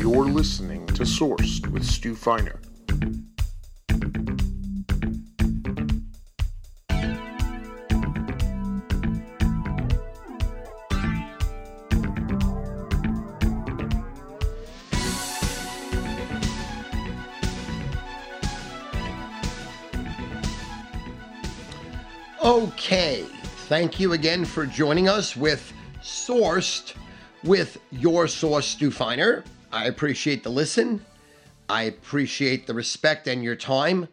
You're listening to Sourced with Stu Feiner. Okay, thank you again for joining us with Sourced with your source, Stu Feiner. I appreciate the listen. I appreciate the respect and your time.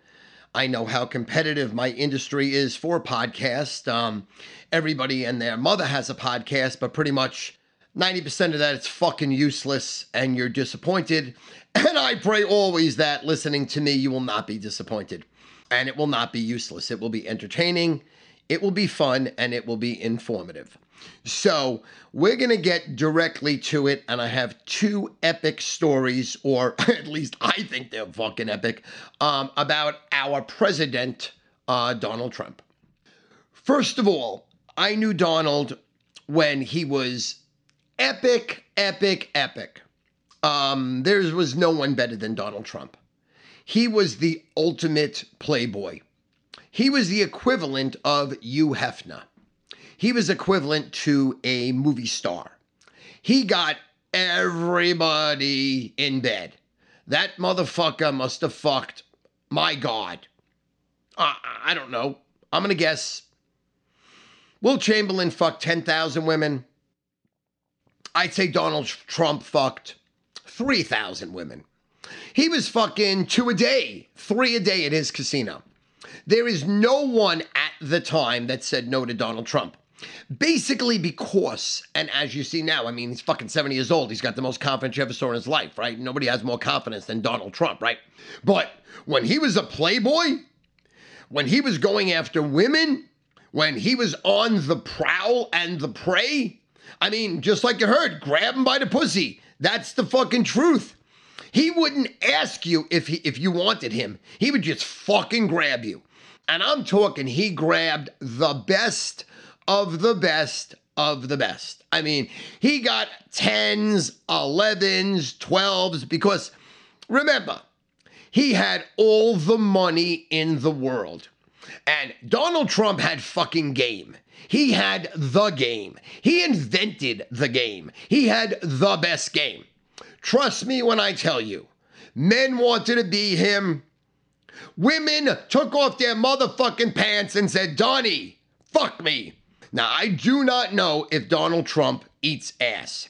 I know how competitive my industry is for podcasts. Um, everybody and their mother has a podcast, but pretty much 90% of that it's fucking useless and you're disappointed. And I pray always that listening to me, you will not be disappointed. And it will not be useless. It will be entertaining it will be fun and it will be informative. So, we're going to get directly to it, and I have two epic stories, or at least I think they're fucking epic, um, about our president, uh, Donald Trump. First of all, I knew Donald when he was epic, epic, epic. Um, there was no one better than Donald Trump. He was the ultimate playboy. He was the equivalent of Hugh Hefner. He was equivalent to a movie star. He got everybody in bed. That motherfucker must have fucked, my God. I don't know. I'm going to guess. Wilt Chamberlain fucked 10,000 women? I'd say Donald Trump fucked 3,000 women. He was fucking two a day, three a day at his casino. There is no one at the time that said no to Donald Trump. Basically, because, and as you see now, I mean, he's fucking 70 years old. He's got the most confidence you ever saw in his life, right? Nobody has more confidence than Donald Trump, right? But when he was a playboy, when he was going after women, when he was on the prowl and the prey, I mean, just like you heard, grab him by the pussy. That's the fucking truth. He wouldn't ask you if he if you wanted him. He would just fucking grab you. And I'm talking he grabbed the best of the best of the best. I mean, he got 10s, 11s, 12s because remember, he had all the money in the world. And Donald Trump had fucking game. He had the game. He invented the game. He had the best game. Trust me when I tell you, men wanted to be him. Women took off their motherfucking pants and said, Donnie, fuck me. Now, I do not know if Donald Trump eats ass.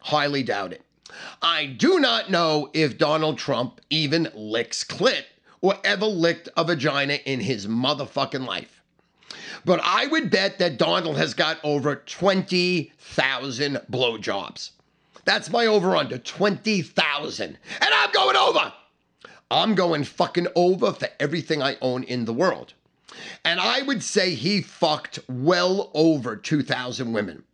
Highly doubt it. I do not know if Donald Trump even licks clit or ever licked a vagina in his motherfucking life. But I would bet that Donald has got over 20,000 blowjobs. That's my over under 20,000. And I'm going over. I'm going fucking over for everything I own in the world. And I would say he fucked well over 2,000 women.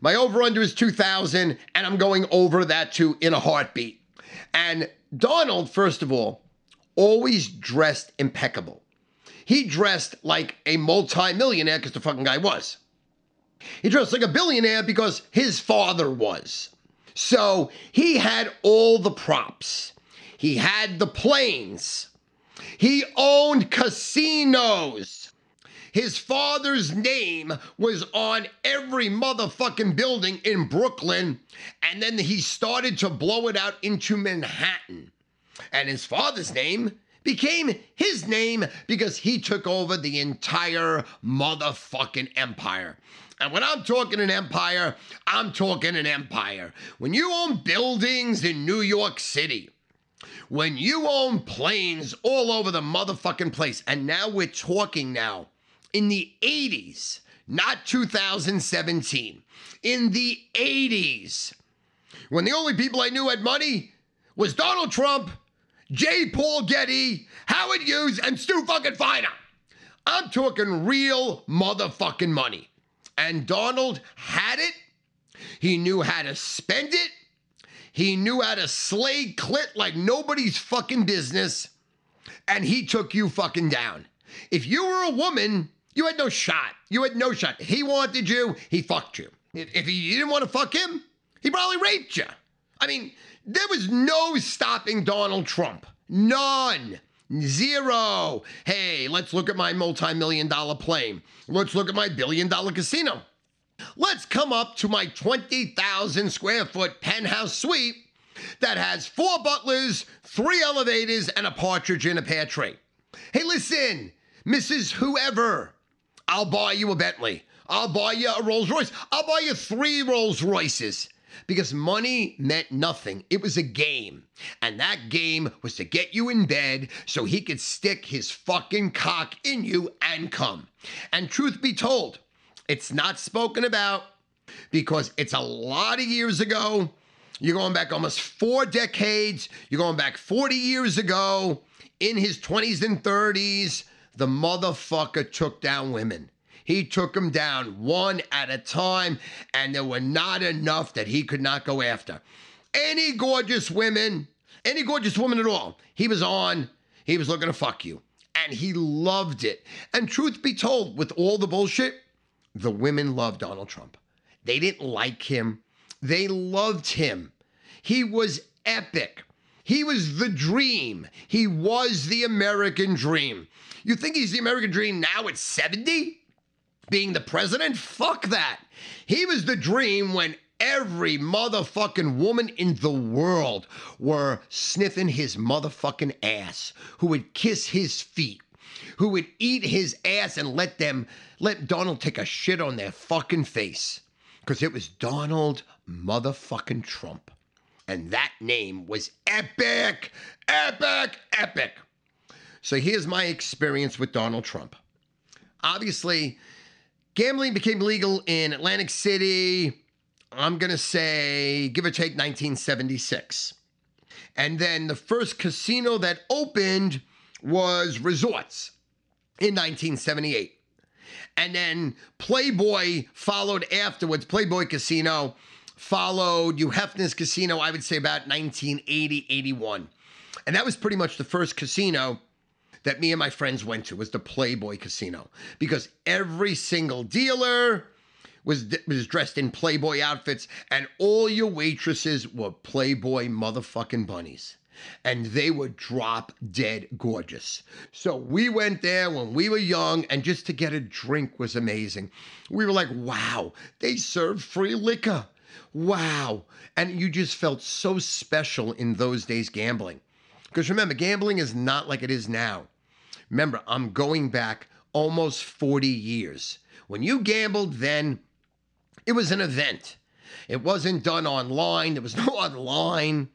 My over under is 2,000, and I'm going over that too in a heartbeat. And Donald, first of all, always dressed impeccable. He dressed like a multimillionaire because the fucking guy was. He dressed like a billionaire because his father was. So he had all the props. He had the planes. He owned casinos. His father's name was on every motherfucking building in Brooklyn. And then he started to blow it out into Manhattan. And his father's name became his name because he took over the entire motherfucking empire. And when I'm talking an empire, I'm talking an empire. When you own buildings in New York City, when you own planes all over the motherfucking place, and now we're talking now in the 80s, not 2017, in the 80s, when the only people I knew had money was Donald Trump, J. Paul Getty, Howard Hughes, and Stu fucking Feiner. I'm talking real motherfucking money. And Donald had it. He knew how to spend it. He knew how to slay clit like nobody's fucking business. And he took you fucking down. If you were a woman, you had no shot. You had no shot. He wanted you, he fucked you. If he didn't want to fuck him, he probably raped you. I mean, There was no stopping Donald Trump. None. Zero. Hey, let's look at my multi million dollar plane. Let's look at my billion dollar casino. Let's come up to my 20,000 square foot penthouse suite that has four butlers, three elevators, and a partridge in a pear tree. Hey, listen, Mrs. Whoever, I'll buy you a Bentley. I'll buy you a Rolls Royce. I'll buy you three Rolls Royces because money meant nothing. It was a game. And that game was to get you in bed so he could stick his fucking cock in you and come. And truth be told, it's not spoken about because it's a lot of years ago. You're going back almost four decades. You're going back 40 years ago. In his 20s and 30s, the motherfucker took down women. He took them down one at a time, and there were not enough that he could not go after. Any gorgeous women, any gorgeous woman at all, he was on, he was looking to fuck you. And he loved it. And truth be told, with all the bullshit, the women loved Donald Trump. They didn't like him, they loved him. He was epic. He was the dream. He was the American dream. You think he's the American dream now at 70? being the president? Fuck that. He was the dream when every motherfucking woman in the world were sniffing his motherfucking ass, who would kiss his feet, who would eat his ass and let them let Donald take a shit on their fucking face. Because it was Donald motherfucking Trump. And that name was epic, epic, epic. So here's my experience with Donald Trump. Obviously, Gambling became legal in Atlantic City, I'm going to say, give or take 1976. And then the first casino that opened was Resorts in 1978. And then Playboy followed afterwards. Playboy Casino followed Hugh Hefner's casino, I would say about 1980, 81. And that was pretty much the first casino that me and my friends went to was the Playboy Casino because every single dealer was was dressed in Playboy outfits and all your waitresses were Playboy motherfucking bunnies. And they were drop dead gorgeous. So we went there when we were young, and just to get a drink was amazing. We were like, wow, they serve free liquor. Wow. And you just felt so special in those days gambling. Because remember, gambling is not like it is now. Remember, I'm going back almost 40 years. When you gambled then, it was an event. It wasn't done online. There was no online.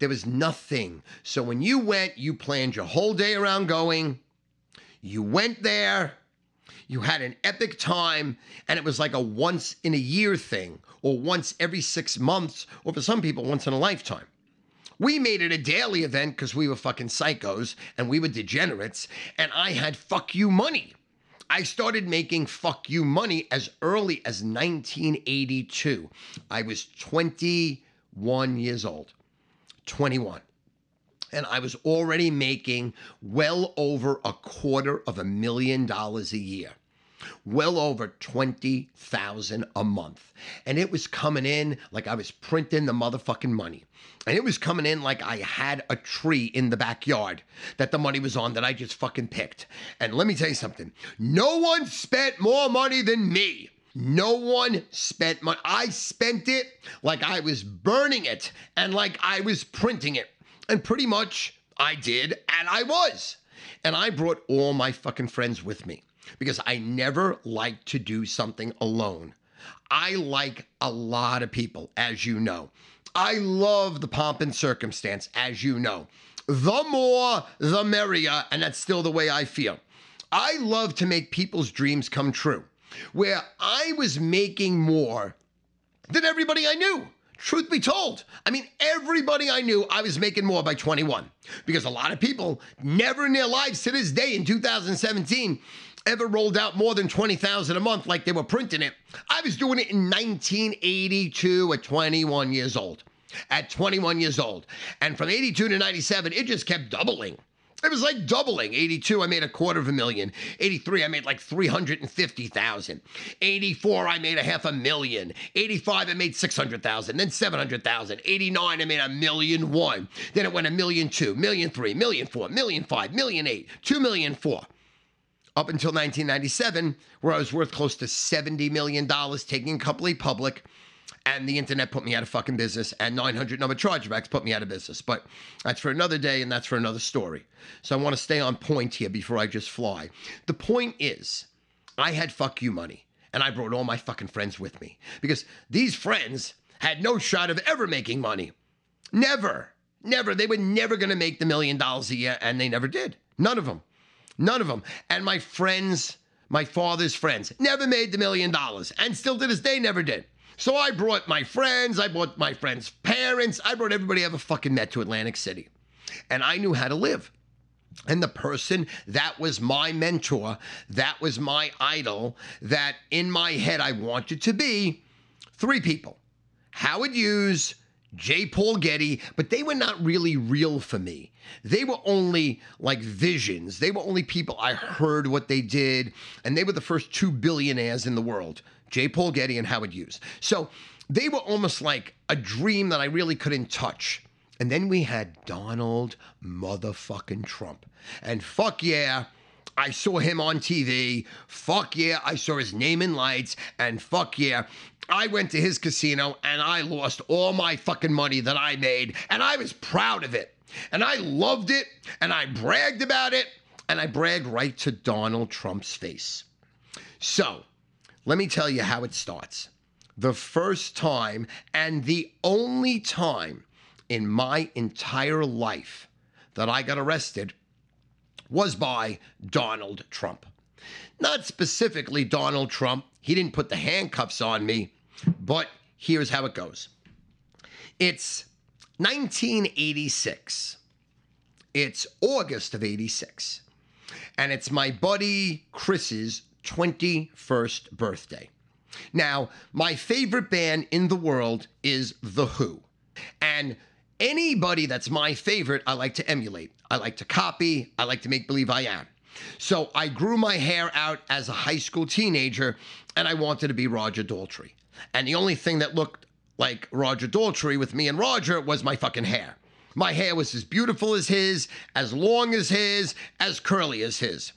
There was nothing. So when you went, you planned your whole day around going. You went there. You had an epic time, and it was like a once in a year thing, or once every six months, or for some people, once in a lifetime. We made it a daily event because we were fucking psychos and we were degenerates, and I had fuck you money. I started making fuck you money as early as 1982. I was 21 years old. 21 and I was already making well over a quarter of a million dollars a year well over 20,000 a month. And it was coming in like I was printing the motherfucking money. And it was coming in like I had a tree in the backyard that the money was on that I just fucking picked. And let me tell you something no one spent more money than me. No one spent money. I spent it like I was burning it and like I was printing it. And pretty much I did, and I was. And I brought all my fucking friends with me because I never like to do something alone. I like a lot of people, as you know. I love the pomp and circumstance, as you know. The more, the merrier, and that's still the way I feel. I love to make people's dreams come true, where I was making more than everybody I knew. Truth be told, I mean, everybody I knew, I was making more by 21 because a lot of people never in their lives to this day in 2017 ever rolled out more than 20,000 a month like they were printing it. I was doing it in 1982 at 21 years old. At 21 years old. And from 82 to 97, it just kept doubling. It was like doubling. 82, I made a quarter of a million. 83, I made like 350,000. 84, I made a half a million. 85, I made 600,000, then 700,000. 89, I made a million one. Then it went a million two, million three, million four, million five, million eight, two million four. Up until 1997, where I was worth close to $70 million, taking a company public and the internet put me out of fucking business, and 900 number chargebacks put me out of business. But that's for another day, and that's for another story. So I want to stay on point here before I just fly. The point is, I had fuck you money, and I brought all my fucking friends with me because these friends had no shot of ever making money. Never, never. They were never going to make the million dollars a year, and they never did. None of them. None of them. And my friends, my father's friends, never made the million dollars, and still to this day never did. So I brought my friends, I brought my friends' parents, I brought everybody I ever fucking met to Atlantic City. And I knew how to live. And the person that was my mentor, that was my idol, that in my head I wanted to be three people Howard Hughes, J. Paul Getty, but they were not really real for me. They were only like visions. They were only people I heard what they did, and they were the first two billionaires in the world J. Paul Getty and Howard Hughes. So they were almost like a dream that I really couldn't touch. And then we had Donald motherfucking Trump. And fuck yeah, I saw him on TV. Fuck yeah, I saw his name in lights. And fuck yeah, I went to his casino and I lost all my fucking money that I made. And I was proud of it. And I loved it. And I bragged about it. And I bragged right to Donald Trump's face. So, let me tell you how it starts. The first time and the only time in my entire life that I got arrested was by Donald Trump. Not specifically Donald Trump, he didn't put the handcuffs on me, but here's how it goes it's 1986. It's August of 86. And it's my buddy Chris's 21st birthday. Now, my favorite band in the world is The Who. And anybody that's my favorite, I like to emulate. I like to copy. I like to make believe I am. So I grew my hair out as a high school teenager and I wanted to be Roger Daltrey. And the only thing that looked like Roger Daltrey with me and Roger was my fucking hair. My hair was as beautiful as his, as long as his, as curly as his.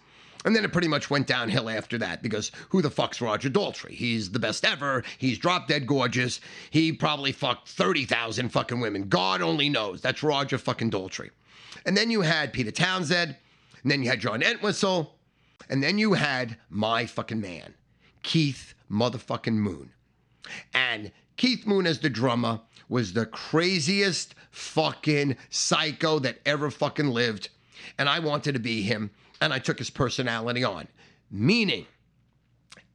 And then it pretty much went downhill after that because who the fuck's Roger Daltrey? He's the best ever. He's drop dead gorgeous. He probably fucked 30,000 fucking women. God only knows. That's Roger fucking Daltrey. And then you had Peter Townshend. And then you had John Entwistle. And then you had my fucking man, Keith motherfucking Moon. And Keith Moon as the drummer was the craziest fucking psycho that ever fucking lived. And I wanted to be him and I took his personality on. Meaning,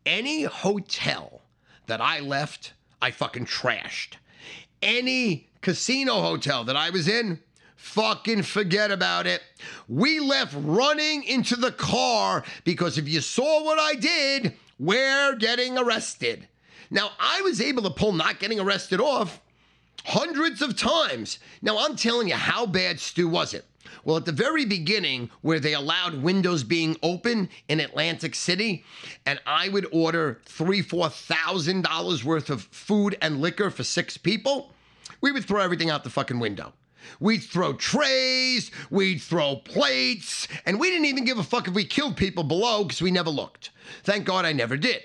any hotel that I left, I fucking trashed. Any casino hotel that I was in, fucking forget about it. We left running into the car because if you saw what I did, we're getting arrested. Now, I was able to pull not getting arrested off hundreds of times. Now, I'm telling you, how bad, Stu, was it? Well, at the very beginning, where they allowed windows being open in Atlantic City, and I would order three, four thousand dollars worth of food and liquor for six people, we would throw everything out the fucking window. We'd throw trays, we'd throw plates, and we didn't even give a fuck if we killed people below because we never looked. Thank God I never did.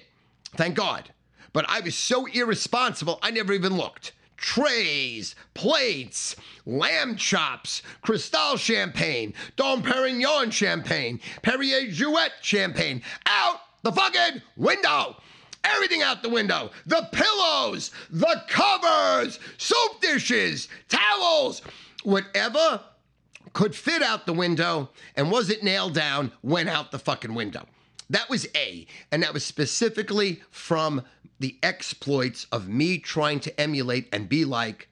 Thank God. But I was so irresponsible, I never even looked trays, plates, lamb chops, Cristal champagne, Dom Perignon champagne, Perrier Jouet champagne, out the fucking window. Everything out the window. The pillows, the covers, soap dishes, towels, whatever could fit out the window and wasn't nailed down went out the fucking window. That was A. And that was specifically from the exploits of me trying to emulate and be like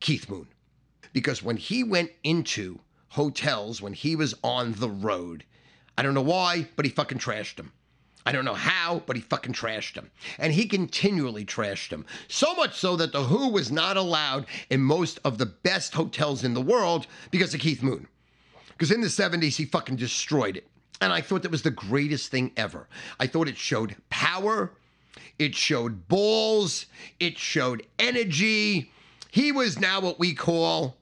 Keith Moon. Because when he went into hotels, when he was on the road, I don't know why, but he fucking trashed them. I don't know how, but he fucking trashed them. And he continually trashed them. So much so that The Who was not allowed in most of the best hotels in the world because of Keith Moon. Because in the 70s, he fucking destroyed it. And I thought that was the greatest thing ever. I thought it showed power, it showed balls, it showed energy. He was now what we call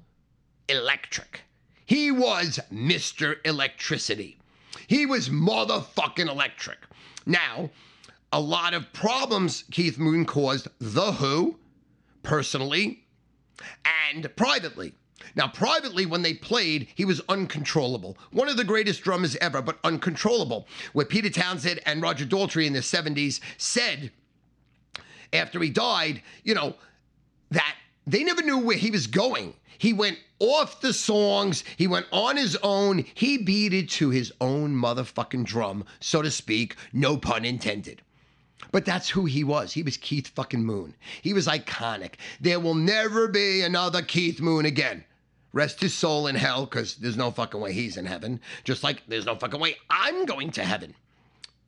electric. He was Mr. Electricity. He was motherfucking electric. Now, a lot of problems Keith Moon caused The Who, personally, and privately. Now, privately, when they played, he was uncontrollable. One of the greatest drummers ever, but uncontrollable. What Peter Townshend and Roger Daltrey in the 70s said after he died, you know, that they never knew where he was going. He went off the songs. He went on his own. He beat it to his own motherfucking drum, so to speak. No pun intended. But that's who he was. He was Keith fucking Moon. He was iconic. There will never be another Keith Moon again. Rest his soul in hell, because there's no fucking way he's in heaven. Just like there's no fucking way I'm going to heaven.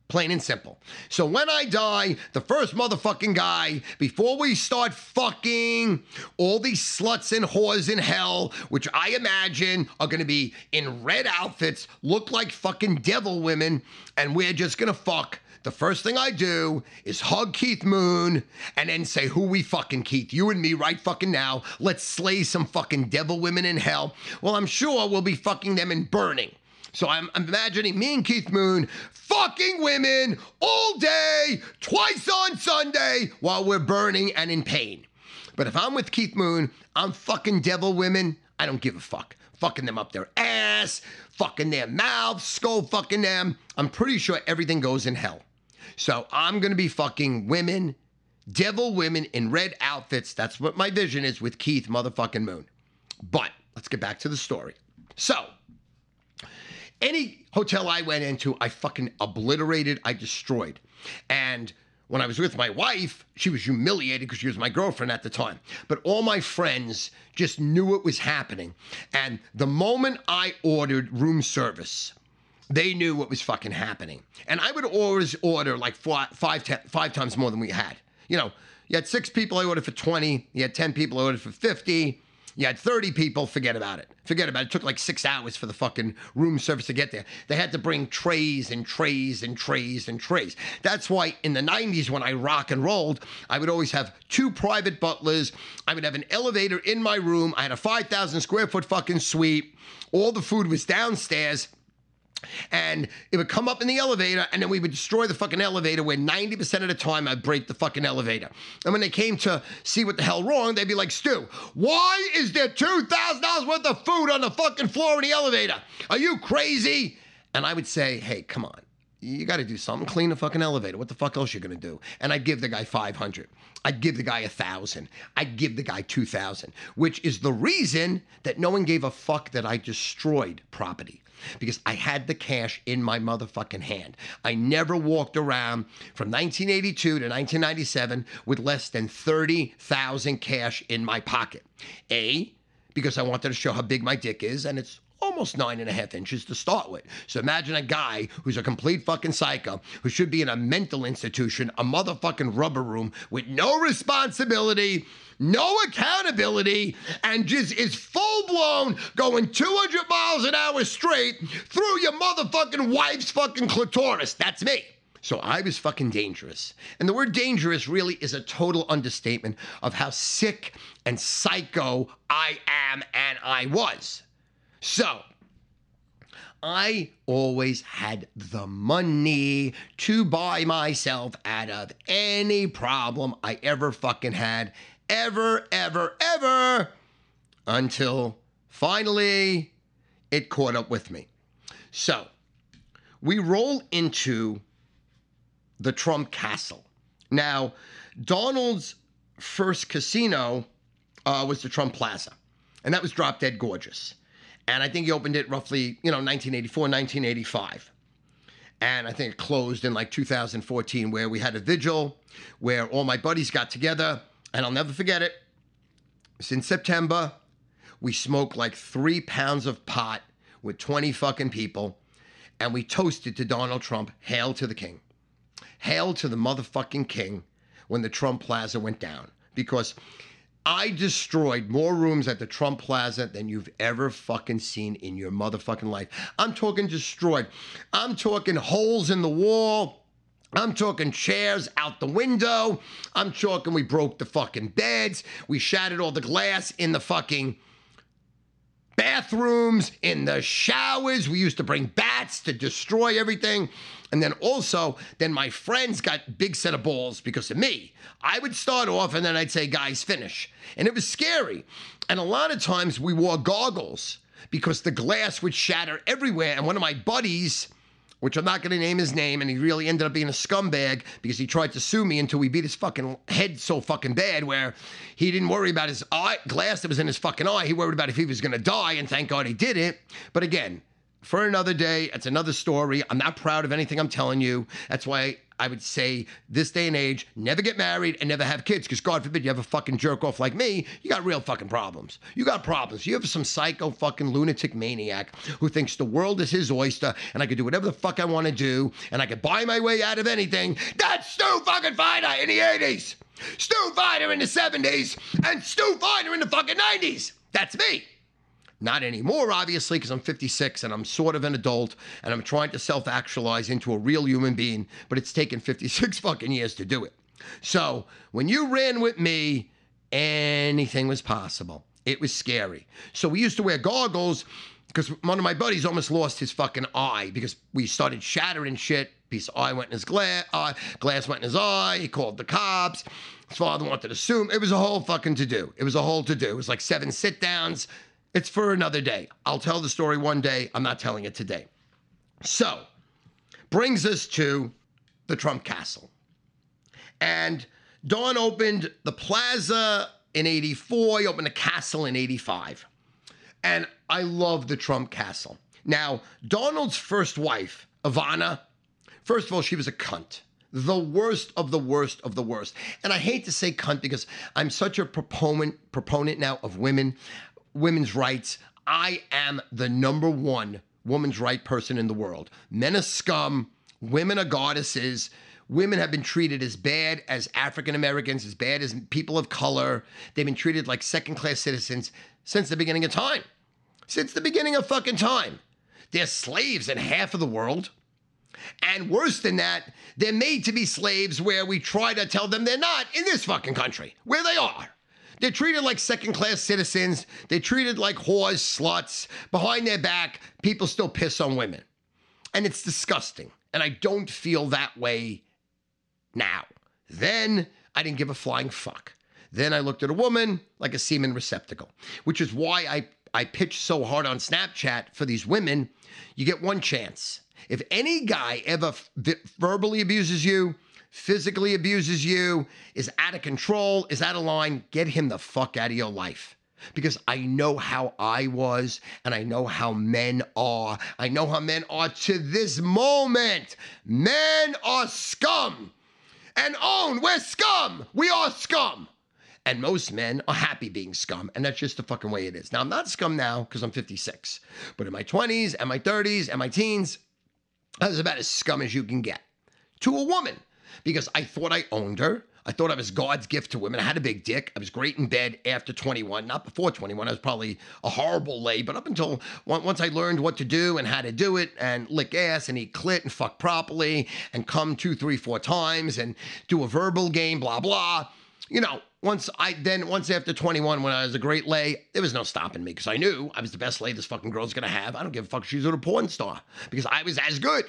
Plain and simple. So when I die, the first motherfucking guy, before we start fucking all these sluts and whores in hell, which I imagine are gonna be in red outfits, look like fucking devil women, and we're just gonna fuck the first thing I do is hug Keith Moon and then say, Who we fucking Keith? You and me right fucking now. Let's slay some fucking devil women in hell. Well, I'm sure we'll be fucking them and burning. So I'm, I'm imagining me and Keith Moon fucking women all day, twice on Sunday, while we're burning and in pain. But if I'm with Keith Moon, I'm fucking devil women. I don't give a fuck. Fucking them up their ass, fucking their mouth, skull fucking them. I'm pretty sure everything goes in hell. So I'm to be fucking women, devil women in red outfits. That's what my vision is with Keith motherfucking Moon. But let's get back to the story. So, any hotel I went into, I fucking obliterated, I destroyed. And when I was with my wife, she was humiliated because she was my girlfriend at the time. But all my friends just knew it was happening. And the moment I ordered room service, they knew what was fucking happening. And I would always order like four, five, ten, five times more than we had. You know, you had six people, I ordered for 20. You had 10 people, I ordered for 50. You had 30 people, forget about it. Forget about it. It took like six hours for the fucking room service to get there. They had to bring trays and trays and trays and trays. That's why in the 90s, when I rock and rolled, I would always have two private butlers. I would have an elevator in my room. I had a 5,000 square foot fucking suite. All the food was downstairs and it would come up in the elevator, and then we would destroy the fucking elevator. Where 90% of the time I'd break the fucking elevator. And when they came to see what the hell wrong, they'd be like, Stu, why is there $2,000 worth of food on the fucking floor of the elevator? Are you crazy? And I would say, hey, come on. You got to do something. Clean the fucking elevator. What the fuck else you gonna do? And I'd give the guy 500. I'd give the guy a thousand. I'd give the guy 2,000, which is the reason that no one gave a fuck that I destroyed property because I had the cash in my motherfucking hand. I never walked around from 1982 to 1997 with less than 30,000 cash in my pocket. A, because I wanted to show how big my dick is, and it's almost nine and a half inches to start with. So imagine a guy who's a complete fucking psycho who should be in a mental institution, a motherfucking rubber room with no responsibility, no accountability, and just is full blown going 200 miles an hour straight through your motherfucking wife's fucking clitoris. That's me. So I was fucking dangerous. And the word dangerous really is a total understatement of how sick and psycho I am and I was. So, I always had the money to buy myself out of any problem I ever fucking had. Ever, ever, ever. Until finally it caught up with me. So, we roll into the Trump Castle. Now, Donald's first casino uh, was the Trump Plaza, and that was drop dead gorgeous. And I think he opened it roughly, you know, 1984, 1985. And I think it closed in like 2014, where we had a vigil where all my buddies got together. And I'll never forget it. Since September, we smoked like three pounds of pot with 20 fucking people. And we toasted to Donald Trump, Hail to the King. Hail to the motherfucking King when the Trump Plaza went down. Because I destroyed more rooms at the Trump Plaza than you've ever fucking seen in your motherfucking life. I'm talking destroyed. I'm talking holes in the wall. I'm talking chairs out the window. I'm talking we broke the fucking beds. We shattered all the glass in the fucking bathrooms, in the showers. We used to bring bats to destroy everything. And then also, then my friends got big set of balls because of me. I would start off and then I'd say, guys, finish. And it was scary. And a lot of times we wore goggles because the glass would shatter everywhere. And one of my buddies, which I'm not going to name his name, and he really ended up being a scumbag because he tried to sue me until we beat his fucking head so fucking bad where he didn't worry about his eye glass that was in his fucking eye. He worried about if he was going to die, and thank God he did it. But again, for another day, it's another story. I'm not proud of anything I'm telling you. That's why I would say this day and age, never get married and never have kids because God forbid you have a fucking jerk off like me. You got real fucking problems. You got problems. You have some psycho fucking lunatic maniac who thinks the world is his oyster and I can do whatever the fuck I want to do and I can buy my way out of anything. That's Stu fucking Feiner in the 80s, Stu Feiner in the 70s, and Stu Feiner in the fucking 90s. That's me. Not anymore, obviously, because I'm 56 and I'm sort of an adult and I'm trying to self actualize into a real human being, but it's taken 56 fucking years to do it. So when you ran with me, anything was possible. It was scary. So we used to wear goggles because one of my buddies almost lost his fucking eye because we started shattering shit. Piece of eye went in his glass, uh, glass went in his eye. He called the cops. His father wanted to sue him. It was a whole fucking to do. It was a whole to do. It was like seven sit downs. It's for another day. I'll tell the story one day. I'm not telling it today. So, brings us to the Trump Castle. And Don opened the plaza in 84, he opened the castle in 85. And I love the Trump Castle. Now, Donald's first wife, Ivana, first of all, she was a cunt the worst of the worst of the worst. And I hate to say cunt because I'm such a proponent proponent now of women women's rights. I am the number one woman's right person in the world. Men are scum, women are goddesses. Women have been treated as bad as African Americans, as bad as people of color. They've been treated like second class citizens since the beginning of time. Since the beginning of fucking time. They're slaves in half of the world. And worse than that, they're made to be slaves where we try to tell them they're not in this fucking country, where they are. They're treated like second class citizens. They're treated like whores, sluts. Behind their back, people still piss on women. And it's disgusting. And I don't feel that way now. Then I didn't give a flying fuck. Then I looked at a woman like a semen receptacle, which is why I, I pitch so hard on Snapchat for these women. You get one chance. If any guy ever verbally abuses you, physically abuses you, is out of control, is out of line, get him the fuck out of your life. Because I know how I was and I know how men are. I know how men are to this moment. Men are scum. And own, we're scum. We are scum. And most men are happy being scum, and that's just the fucking way it is. Now, I'm not scum now because I'm 56, but in my 20s and my 30s and my teens, I was about as scum as you can get to a woman because I thought I owned her. I thought I was God's gift to women. I had a big dick. I was great in bed after 21, not before 21. I was probably a horrible lay, but up until once I learned what to do and how to do it and lick ass and eat clit and fuck properly and come two, three, four times and do a verbal game, blah, blah. You know, once I then once after 21, when I was a great lay, there was no stopping me because I knew I was the best lay this fucking girl's gonna have. I don't give a fuck she's a porn star because I was as good.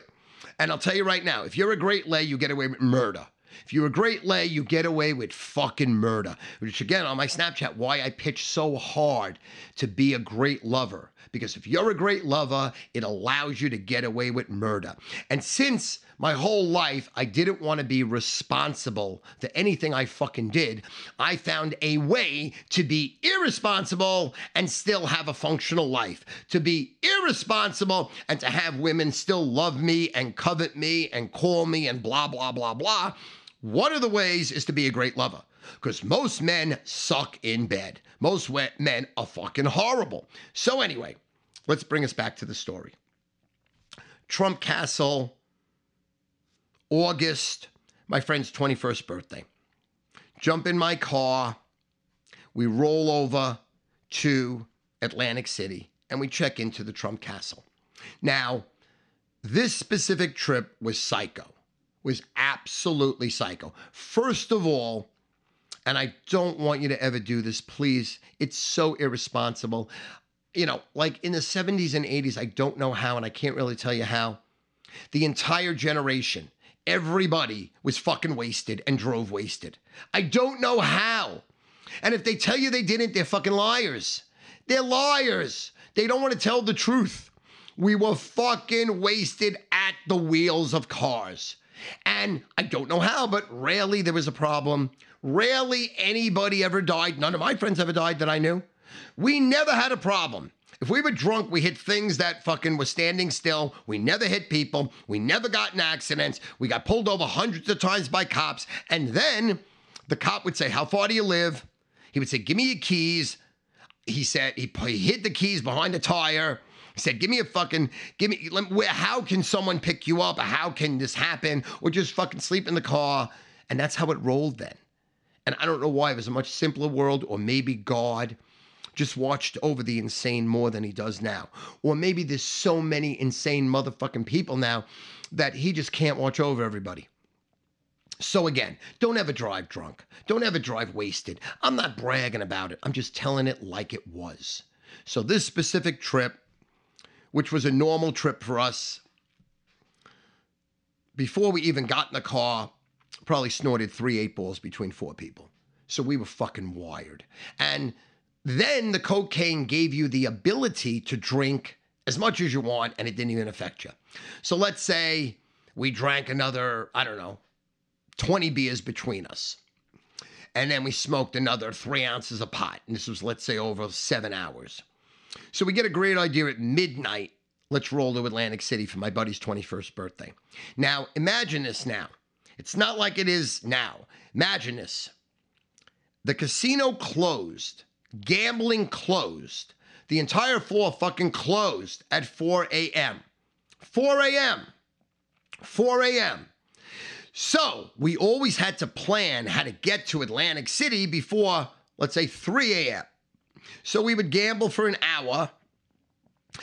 And I'll tell you right now, if you're a great lay, you get away with murder. If you're a great lay, you get away with fucking murder. Which again, on my Snapchat, why I pitch so hard to be a great lover. Because if you're a great lover, it allows you to get away with murder. And since my whole life I didn't want to be responsible for anything I fucking did, I found a way to be irresponsible and still have a functional life. To be irresponsible and to have women still love me and covet me and call me and blah, blah, blah, blah. One of the ways is to be a great lover because most men suck in bed. Most men are fucking horrible. So, anyway, let's bring us back to the story. Trump Castle, August, my friend's 21st birthday. Jump in my car. we roll over to Atlantic City and we check into the Trump Castle. Now, this specific trip was psycho, was absolutely psycho. First of all, and I don't want you to ever do this, please. It's so irresponsible. You know, like in the 70s and 80s, I don't know how, and I can't really tell you how. The entire generation, everybody was fucking wasted and drove wasted. I don't know how. And if they tell you they didn't, they're fucking liars. They're liars. They don't want to tell the truth. We were fucking wasted at the wheels of cars. And I don't know how, but rarely there was a problem. Rarely anybody ever died. None of my friends ever died that I knew. We never had a problem. If we were drunk, we hit things that fucking were standing still. We never hit people. We never got in accidents. We got pulled over hundreds of times by cops. And then the cop would say, How far do you live? He would say, Give me your keys. He said, He, he hid the keys behind the tire. He said, "Give me a fucking, give me. Where, how can someone pick you up? How can this happen? Or just fucking sleep in the car?" And that's how it rolled then. And I don't know why it was a much simpler world, or maybe God just watched over the insane more than he does now. Or maybe there's so many insane motherfucking people now that he just can't watch over everybody. So again, don't ever drive drunk. Don't ever drive wasted. I'm not bragging about it. I'm just telling it like it was. So this specific trip, which was a normal trip for us, before we even got in the car, probably snorted three eight balls between four people. So we were fucking wired. And then the cocaine gave you the ability to drink as much as you want and it didn't even affect you. So let's say we drank another, I don't know, 20 beers between us. And then we smoked another three ounces of pot. And this was, let's say, over seven hours. So we get a great idea at midnight. Let's roll to Atlantic City for my buddy's 21st birthday. Now, imagine this now. It's not like it is now. Imagine this. The casino closed, gambling closed, the entire floor fucking closed at 4 a.m. 4 a.m. 4 a.m. So we always had to plan how to get to Atlantic City before, let's say, 3 a.m. So we would gamble for an hour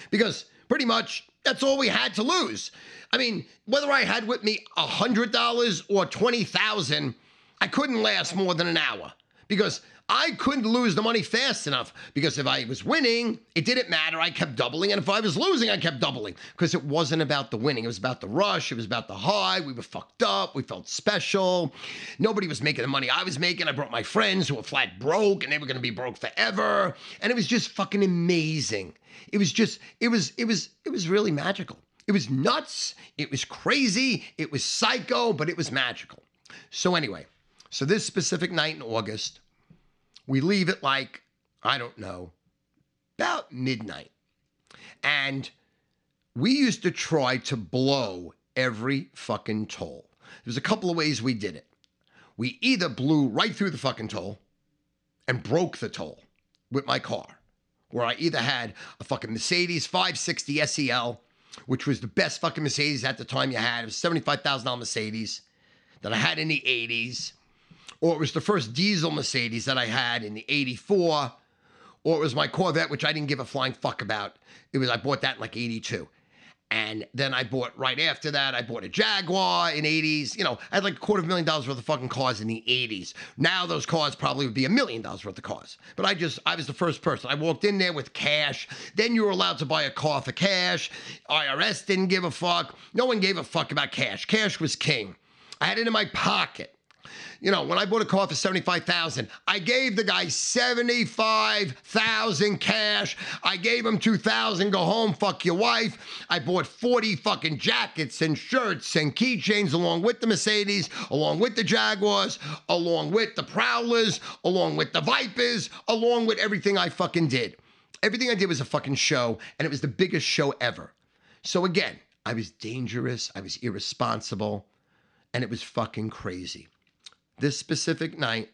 because pretty much that's all we had to lose. I mean, whether I had with me $100 or 20,000, I couldn't last more than an hour because I couldn't lose the money fast enough because if I was winning, it didn't matter. I kept doubling. And if I was losing, I kept doubling because it wasn't about the winning. It was about the rush. It was about the high. We were fucked up. We felt special. Nobody was making the money I was making. I brought my friends who were flat broke and they were going to be broke forever. And it was just fucking amazing. It was just, it was, it was, it was really magical. It was nuts. It was crazy. It was psycho, but it was magical. So, anyway, so this specific night in August, we leave at like, I don't know, about midnight. And we used to try to blow every fucking toll. There's a couple of ways we did it. We either blew right through the fucking toll and broke the toll with my car, where I either had a fucking Mercedes 560 SEL, which was the best fucking Mercedes at the time you had. It was $75,000 Mercedes that I had in the 80s or it was the first diesel Mercedes that I had in the 84, or it was my Corvette, which I didn't give a flying fuck about. It was I bought that in like 82. And then I bought right after that, I bought a Jaguar in 80s. You know, I had like a quarter of a million dollars worth of fucking cars in the 80s. Now those cars probably would be a million dollars worth of cars. But I just, I was the first person. I walked in there with cash. Then you were allowed to buy a car for cash. IRS didn't give a fuck. No one gave a fuck about cash. Cash was king. I had it in my pocket you know, when I bought a car for 75,000, I gave the guy 75,000 cash. I gave him 2,000, go home, fuck your wife. I bought 40 fucking jackets and shirts and keychains along with the Mercedes, along with the Jaguars, along with the Prowlers, along with the Vipers, along with everything I fucking did. Everything I did was a fucking show, and it was the biggest show ever. So again, I was dangerous, I was irresponsible, and it was fucking crazy this specific night,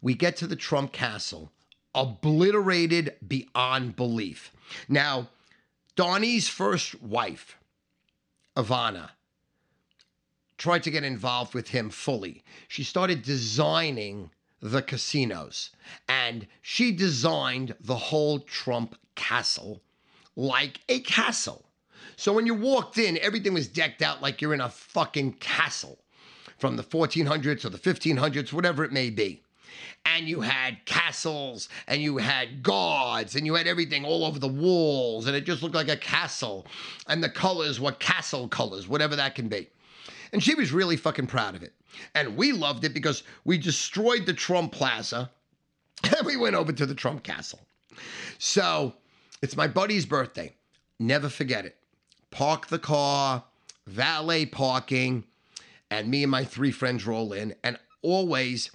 we get to the Trump castle, obliterated beyond belief. Now, Donnie's first wife, Ivana, tried to get involved with him fully. She started designing the casinos. And she designed the whole Trump castle like a castle. So when you walked in, everything was decked out like you're in a fucking castle from the 1400s or the 1500s, whatever it may be. And you had castles and you had guards and you had everything all over the walls and it just looked like a castle. And the colors were castle colors, whatever that can be. And she was really fucking proud of it. And we loved it because we destroyed the Trump Plaza and we went over to the Trump Castle. So it's my buddy's birthday. Never forget it. Park the car, valet parking, and me and my three friends roll in. And always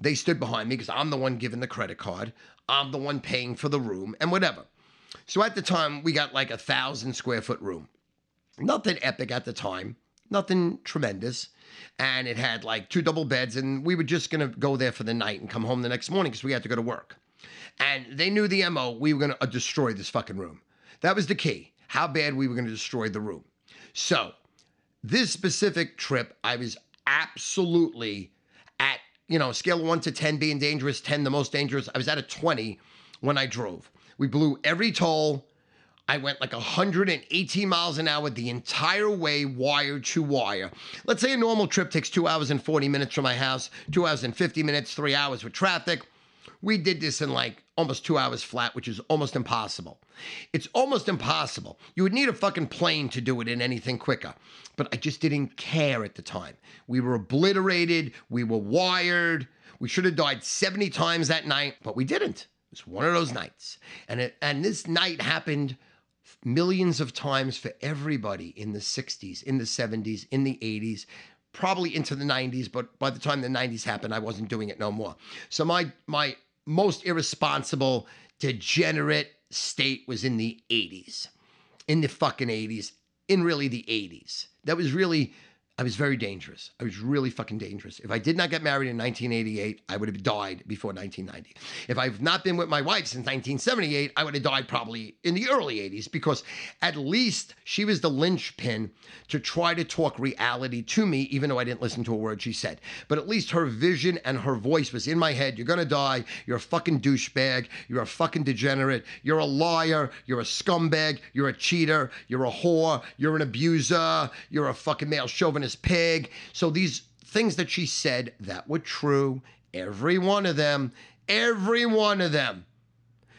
they stood behind me because I'm the one giving the credit card. I'm the one paying for the room and whatever. So at the time, we got like a thousand square foot room. Nothing epic at the time, nothing tremendous. And it had like two double beds, and we were just gonna go there for the night and come home the next morning because we had to go to work. And they knew the MO, we were gonna uh, destroy this fucking room. That was the key, how bad we were gonna destroy the room. So, this specific trip, I was absolutely at, you know, scale of one to 10 being dangerous, 10 the most dangerous. I was at a 20 when I drove. We blew every toll. I went like 118 miles an hour the entire way, wire to wire. Let's say a normal trip takes two hours and 40 minutes from my house, two hours and 50 minutes, three hours with traffic. We did this in like almost two hours flat, which is almost impossible. It's almost impossible. You would need a fucking plane to do it in anything quicker. But I just didn't care at the time. We were obliterated. We were wired. We should have died 70 times that night, but we didn't. It's one of those nights. And it, and this night happened millions of times for everybody in the 60s, in the 70s, in the 80s, probably into the 90s, but by the time the 90s happened, I wasn't doing it no more. So my my most irresponsible, degenerate state was in the 80s. In the fucking 80s. In really the 80s. That was really I was very dangerous. I was really fucking dangerous. If I did not get married in 1988, I would have died before 1990. If I've not been with my wife since 1978, I would have died probably in the early 80s because at least she was the linchpin to try to talk reality to me, even though I didn't listen to a word she said. But at least her vision and her voice was in my head. You're gonna die. You're a fucking douchebag. You're a fucking degenerate. You're a liar. You're a scumbag. You're a cheater. You're a whore. You're an abuser. You're a fucking male chauvinist pig. So these things that she said that were true, every one of them, every one of them.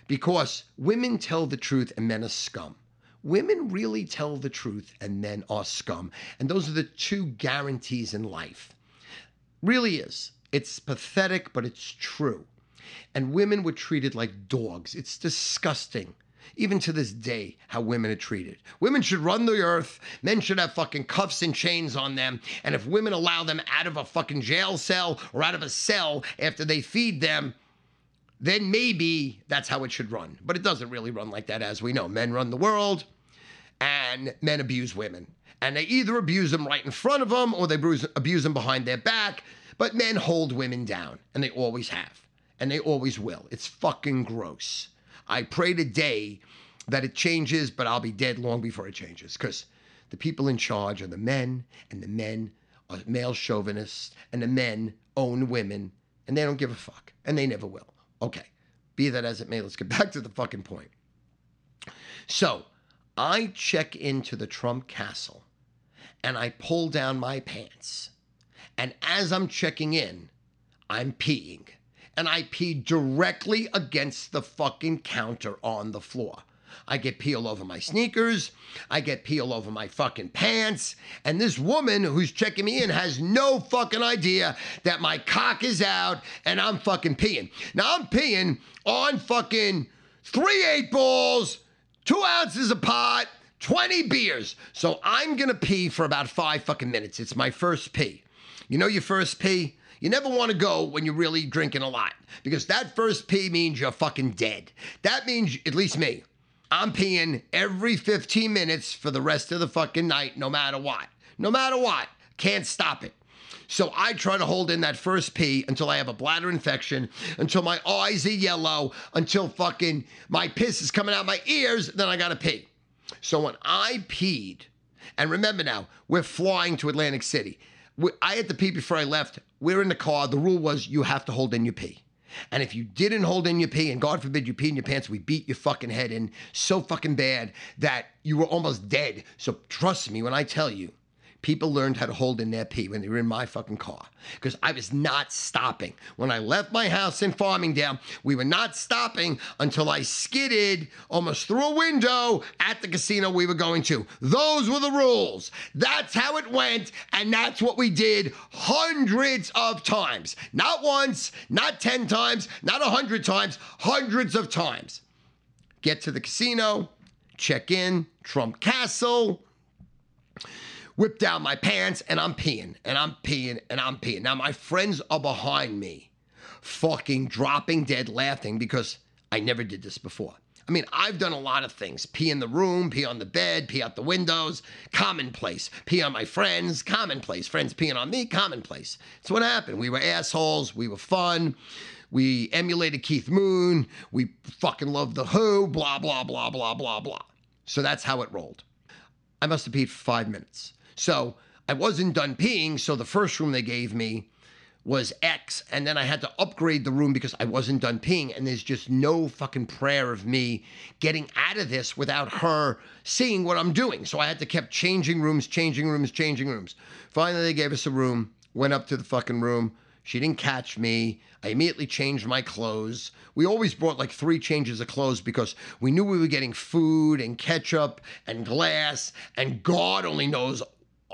Because women tell the truth and men are scum. Women really tell the truth and men are scum. And those are the two guarantees in life. Really is. It's pathetic, but it's true. And women were treated like dogs. It's disgusting even to this day, how women are treated. Women should run the earth. Men should have fucking cuffs and chains on them. And if women allow them out of a fucking jail cell or out of a cell after they feed them, then maybe that's how it should run. But it doesn't really run like that, as we know. Men run the world, and men abuse women. And they either abuse them right in front of them or they abuse them behind their back. But men hold women down, and they always have. And they always will. It's fucking gross. I pray today that it changes, but I'll be dead long before it changes because the people in charge are the men, and the men are male chauvinists, and the men own women, and they don't give a fuck, and they never will. Okay, be that as it may, let's get back to the fucking point. So I check into the Trump castle and I pull down my pants. And as I'm checking in, I'm peeing and I pee directly against the fucking counter on the floor. I get pee all over my sneakers. I get pee all over my fucking pants. And this woman who's checking me in has no fucking idea that my cock is out and I'm fucking peeing. Now I'm peeing on fucking three eight balls, two ounces of pot, 20 beers. So I'm gonna pee for about five fucking minutes. It's my first pee. You know your first pee? You never want to go when you're really drinking a lot because that first pee means you're fucking dead. That means, at least me, I'm peeing every 15 minutes for the rest of the fucking night, no matter what. No matter what. Can't stop it. So I try to hold in that first pee until I have a bladder infection, until my eyes are yellow, until fucking my piss is coming out my ears, then I gotta pee. So when I peed, and remember now, we're flying to Atlantic City. I had to pee before I left. We're in the car. The rule was you have to hold in your pee. And if you didn't hold in your pee, and God forbid you pee in your pants, we beat your fucking head in so fucking bad that you were almost dead. So trust me when I tell you, people learned how to hold in their pee when they were in my fucking car because I was not stopping. When I left my house in Farmingdale, we were not stopping until I skidded almost through a window at the casino we were going to. Those were the rules. That's how it went, and that's what we did hundreds of times. Not once, not 10 times, not a 100 times, hundreds of times. Get to the casino, check in, Trump Castle whip down my pants and I'm peeing and I'm peeing and I'm peeing. Now my friends are behind me, fucking dropping dead laughing because I never did this before. I mean, I've done a lot of things pee in the room, pee on the bed, pee out the windows, commonplace. Pee on my friends, commonplace. Friends peeing on me, commonplace. It's what happened. We were assholes, we were fun. We emulated Keith Moon. We fucking loved The Who, blah, blah, blah, blah, blah, blah. So that's how it rolled. I must have peed five minutes. So I wasn't done peeing. So the first room they gave me was X. And then I had to upgrade the room because I wasn't done peeing. And there's just no fucking prayer of me getting out of this without her seeing what I'm doing. So I had to keep changing rooms, changing rooms, changing rooms. Finally, they gave us a room, went up to the fucking room. She didn't catch me. I immediately changed my clothes. We always brought like three changes of clothes because we knew we were getting food and ketchup and glass, and God only knows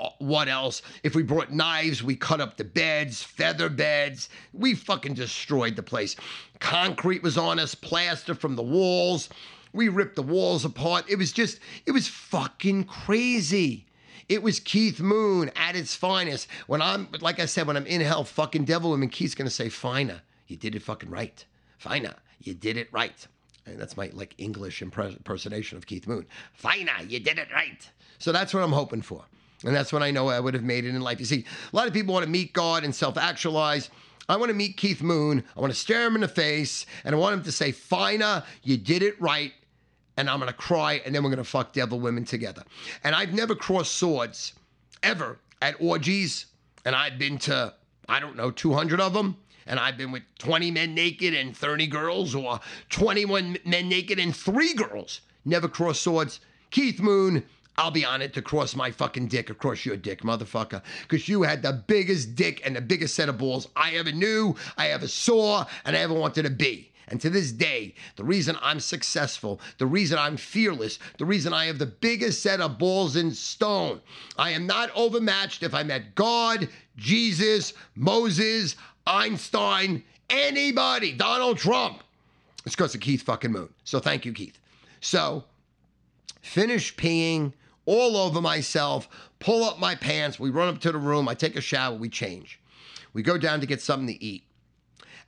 Uh, what else? If we brought knives, we cut up the beds, feather beds. We fucking destroyed the place. Concrete was on us, plaster from the walls. We ripped the walls apart. It was just, it was fucking crazy. It was Keith Moon at its finest. When I'm, like I said, when I'm in hell, fucking devil women, Keith's gonna say, Fina, you did it fucking right. Fina, you did it right. And that's my like English impersonation of Keith Moon. Fina, you did it right. So that's what I'm hoping for. And that's when I know I would have made it in life. You see, a lot of people want to meet God and self actualize. I want to meet Keith Moon. I want to stare him in the face and I want him to say, Fina, you did it right. And I'm going to cry and then we're going to fuck devil women together. And I've never crossed swords ever at orgies. And I've been to, I don't know, 200 of them. And I've been with 20 men naked and 30 girls or 21 men naked and three girls. Never crossed swords. Keith Moon, I'll be on it to cross my fucking dick across your dick, motherfucker. Because you had the biggest dick and the biggest set of balls I ever knew, I ever saw, and I ever wanted to be. And to this day, the reason I'm successful, the reason I'm fearless, the reason I have the biggest set of balls in stone, I am not overmatched if I met God, Jesus, Moses, Einstein, anybody, Donald Trump. It's because of Keith fucking Moon. So thank you, Keith. So finish peeing all over myself, pull up my pants. We run up to the room. I take a shower. We change. We go down to get something to eat.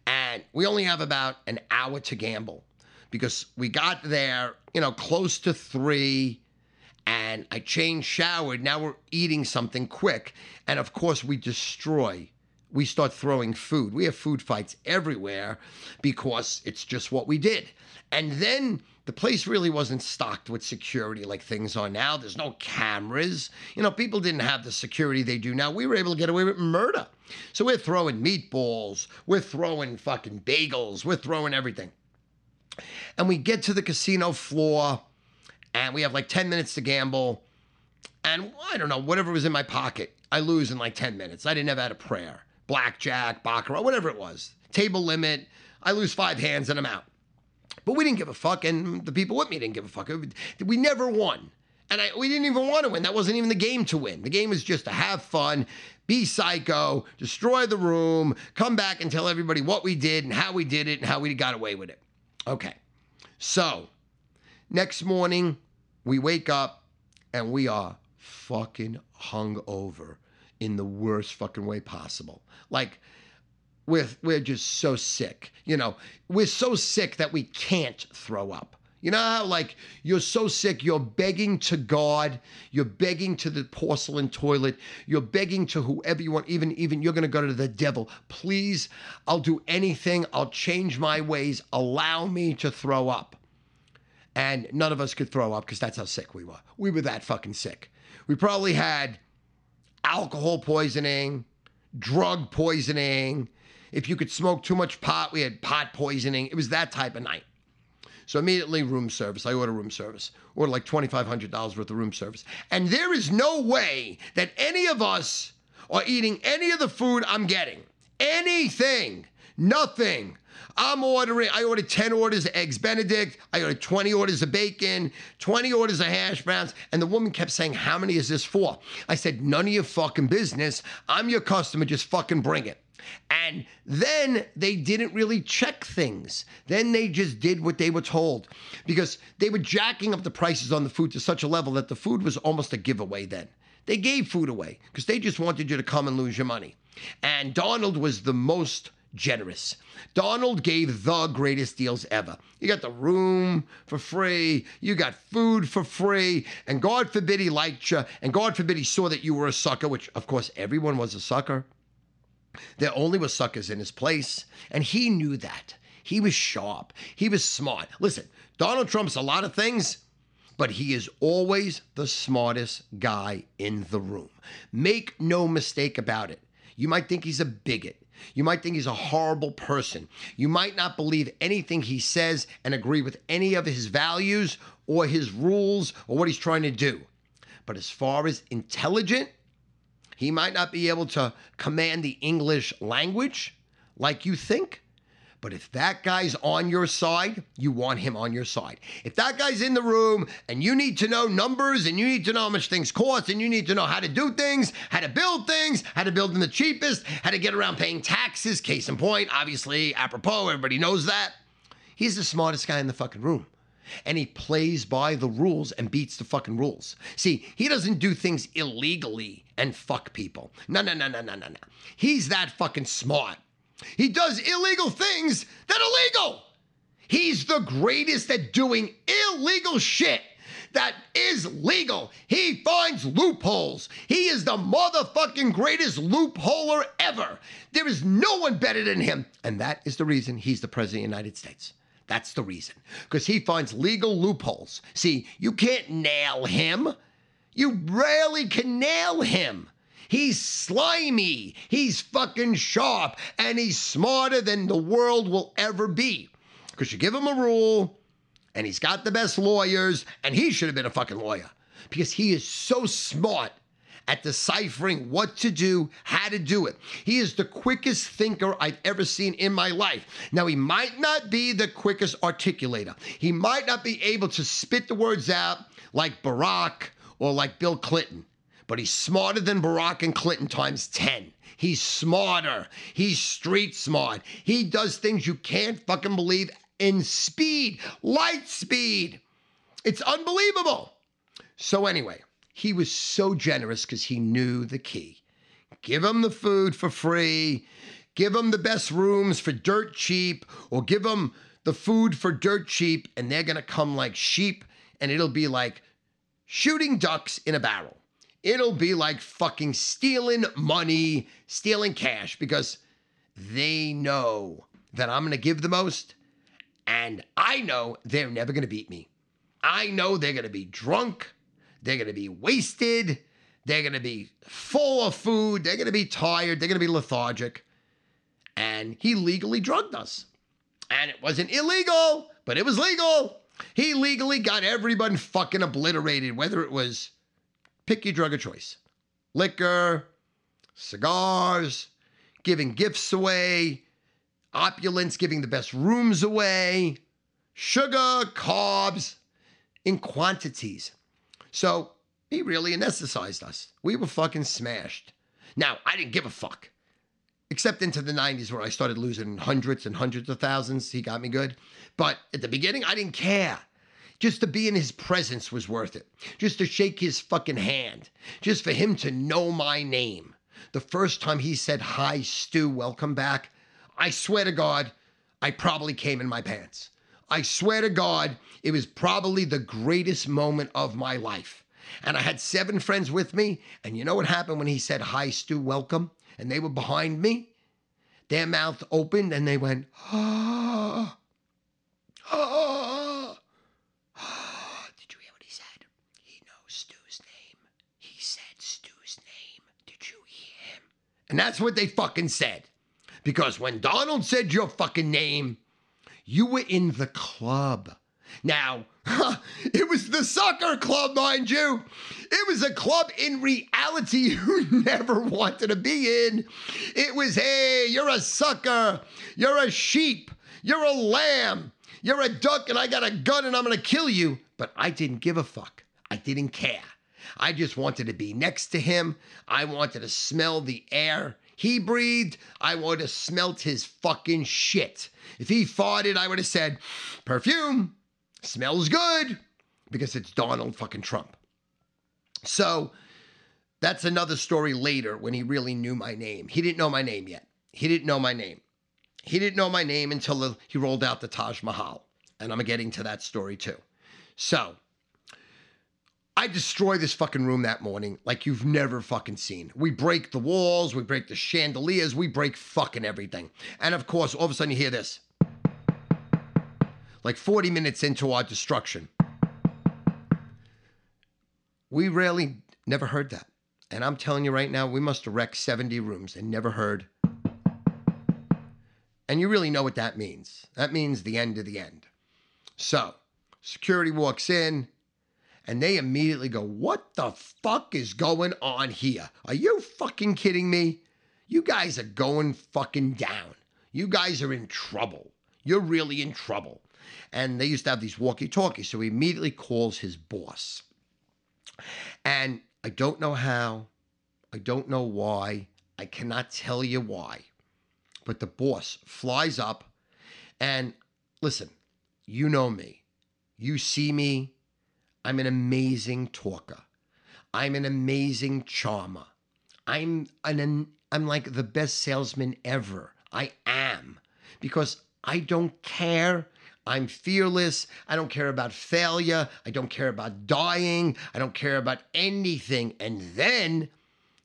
And we only have about an hour to gamble because we got there, you know, close to three. And I changed, showered. Now we're eating something quick. And of course, we destroy we start throwing food. We have food fights everywhere because it's just what we did. And then the place really wasn't stocked with security like things are now. There's no cameras. You know, people didn't have the security they do now. We were able to get away with murder. So we're throwing meatballs, we're throwing fucking bagels, we're throwing everything. And we get to the casino floor and we have like 10 minutes to gamble. And I don't know, whatever was in my pocket, I lose in like 10 minutes. I didn't have had a prayer. Blackjack, Baccarat, whatever it was. Table limit. I lose five hands and I'm out. But we didn't give a fuck, and the people with me didn't give a fuck. We never won. And I, we didn't even want to win. That wasn't even the game to win. The game was just to have fun, be psycho, destroy the room, come back and tell everybody what we did and how we did it and how we got away with it. Okay. So, next morning, we wake up and we are fucking hung over in the worst fucking way possible. Like, we're, we're just so sick. You know, we're so sick that we can't throw up. You know how, like, you're so sick, you're begging to God, you're begging to the porcelain toilet, you're begging to whoever you want, even, even you're going to go to the devil. Please, I'll do anything, I'll change my ways, allow me to throw up. And none of us could throw up because that's how sick we were. We were that fucking sick. We probably had alcohol poisoning, drug poisoning. If you could smoke too much pot, we had pot poisoning. It was that type of night. So immediately room service. I order room service. Order like $2,500 worth of room service. And there is no way that any of us are eating any of the food I'm getting. Anything. Nothing. I'm ordering, I ordered 10 orders of Eggs Benedict. I ordered 20 orders of bacon, 20 orders of hash browns. And the woman kept saying, How many is this for? I said, None of your fucking business. I'm your customer. Just fucking bring it. And then they didn't really check things. Then they just did what they were told because they were jacking up the prices on the food to such a level that the food was almost a giveaway then. They gave food away because they just wanted you to come and lose your money. And Donald was the most generous. Donald gave the greatest deals ever. You got the room for free, you got food for free, and God forbid he liked you, and God forbid he saw that you were a sucker, which of course everyone was a sucker. There only were suckers in his place, and he knew that. He was sharp. He was smart. Listen, Donald Trump's a lot of things, but he is always the smartest guy in the room. Make no mistake about it. You might think he's a bigot. You might think he's a horrible person. You might not believe anything he says and agree with any of his values or his rules or what he's trying to do. But as far as intelligent, he might not be able to command the English language like you think. But if that guy's on your side, you want him on your side. If that guy's in the room and you need to know numbers and you need to know how much things cost and you need to know how to do things, how to build things, how to build them the cheapest, how to get around paying taxes, case in point, obviously, apropos, everybody knows that. He's the smartest guy in the fucking room. And he plays by the rules and beats the fucking rules. See, he doesn't do things illegally and fuck people. No, no, no, no, no, no, no. He's that fucking smart. He does illegal things that are legal. He's the greatest at doing illegal shit that is legal. He finds loopholes. He is the motherfucking greatest loopholer ever. There is no one better than him. And that is the reason he's the president of the United States. That's the reason. Because he finds legal loopholes. See, you can't nail him. You rarely can nail him. He's slimy. He's fucking sharp. And he's smarter than the world will ever be. Because you give him a rule, and he's got the best lawyers, and he should have been a fucking lawyer. Because he is so smart at deciphering what to do, how to do it. He is the quickest thinker I've ever seen in my life. Now, he might not be the quickest articulator, he might not be able to spit the words out like Barack or like Bill Clinton but he's smarter than Barack and Clinton times 10. He's smarter. He's street smart. He does things you can't fucking believe in speed, light speed. It's unbelievable. So, anyway, he was so generous because he knew the key. Give him the food for free, give him the best rooms for dirt cheap, or give him the food for dirt cheap, and they're going to come like sheep, and it'll be like shooting ducks in a barrel it'll be like fucking stealing money, stealing cash because they know that I'm going to give the most and I know they're never going to beat me. I know they're going to be drunk, they're going to be wasted, they're going to be full of food, they're going to be tired, they're going to be lethargic. And he legally drugged us. And it wasn't illegal, but it was legal. He legally got everyone fucking obliterated, whether it was Pick your drug of choice liquor, cigars, giving gifts away, opulence, giving the best rooms away, sugar, carbs in quantities. So he really anesthetized us. We were fucking smashed. Now, I didn't give a fuck. Except into the 90s where I started losing hundreds and hundreds of thousands. He got me good. But at the beginning, I didn't care. Just to be in his presence was worth it. Just to shake his fucking hand. Just for him to know my name. The first time he said, Hi, Stu, welcome back, I swear to God, I probably came in my pants. I swear to God, it was probably the greatest moment of my life. And I had seven friends with me. And you know what happened when he said, Hi, Stu, welcome? And they were behind me? Their mouth opened and they went, Ah, ah. Did you hear what he said? He knows Stu's name. He said Stu's name. Did And that's what they fucking said. Because when Donald said your fucking name, you were in the club. Now, it was the soccer club, mind you. It was a club in reality you never wanted to be in. It was, hey, you're a sucker. You're a sheep. You're a lamb. You're a duck, and I got a gun and I'm going to kill you. But I didn't give a fuck. I didn't care. I just wanted to be next to him. I wanted to smell the air he breathed. I would have smelt his fucking shit. If he farted, I would have said, perfume, smells good, because it's Donald fucking Trump. So that's another story later when he really knew my name. He didn't know my name yet. He didn't know my name. He didn't know my name until he rolled out the Taj Mahal. And I'm getting to that story too. So I destroy this fucking room that morning like you've never fucking seen. We break the walls, we break the chandeliers, we break fucking everything. And of course, all of a sudden you hear this. Like 40 minutes into our destruction. We rarely never heard that. And I'm telling you right now, we must have wrecked 70 rooms and never heard. And you really know what that means. That means the end of the end. So, security walks in, and they immediately go, What the fuck is going on here? Are you fucking kidding me? You guys are going fucking down. You guys are in trouble. You're really in trouble. And they used to have these walkie talkies. So he immediately calls his boss. And I don't know how, I don't know why, I cannot tell you why. But the boss flies up and listen, you know me. You see me I'm an amazing talker. I'm an amazing charmer. I'm an, I'm like the best salesman ever. I am because I don't care. I'm fearless. I don't care about failure. I don't care about dying. I don't care about anything. And then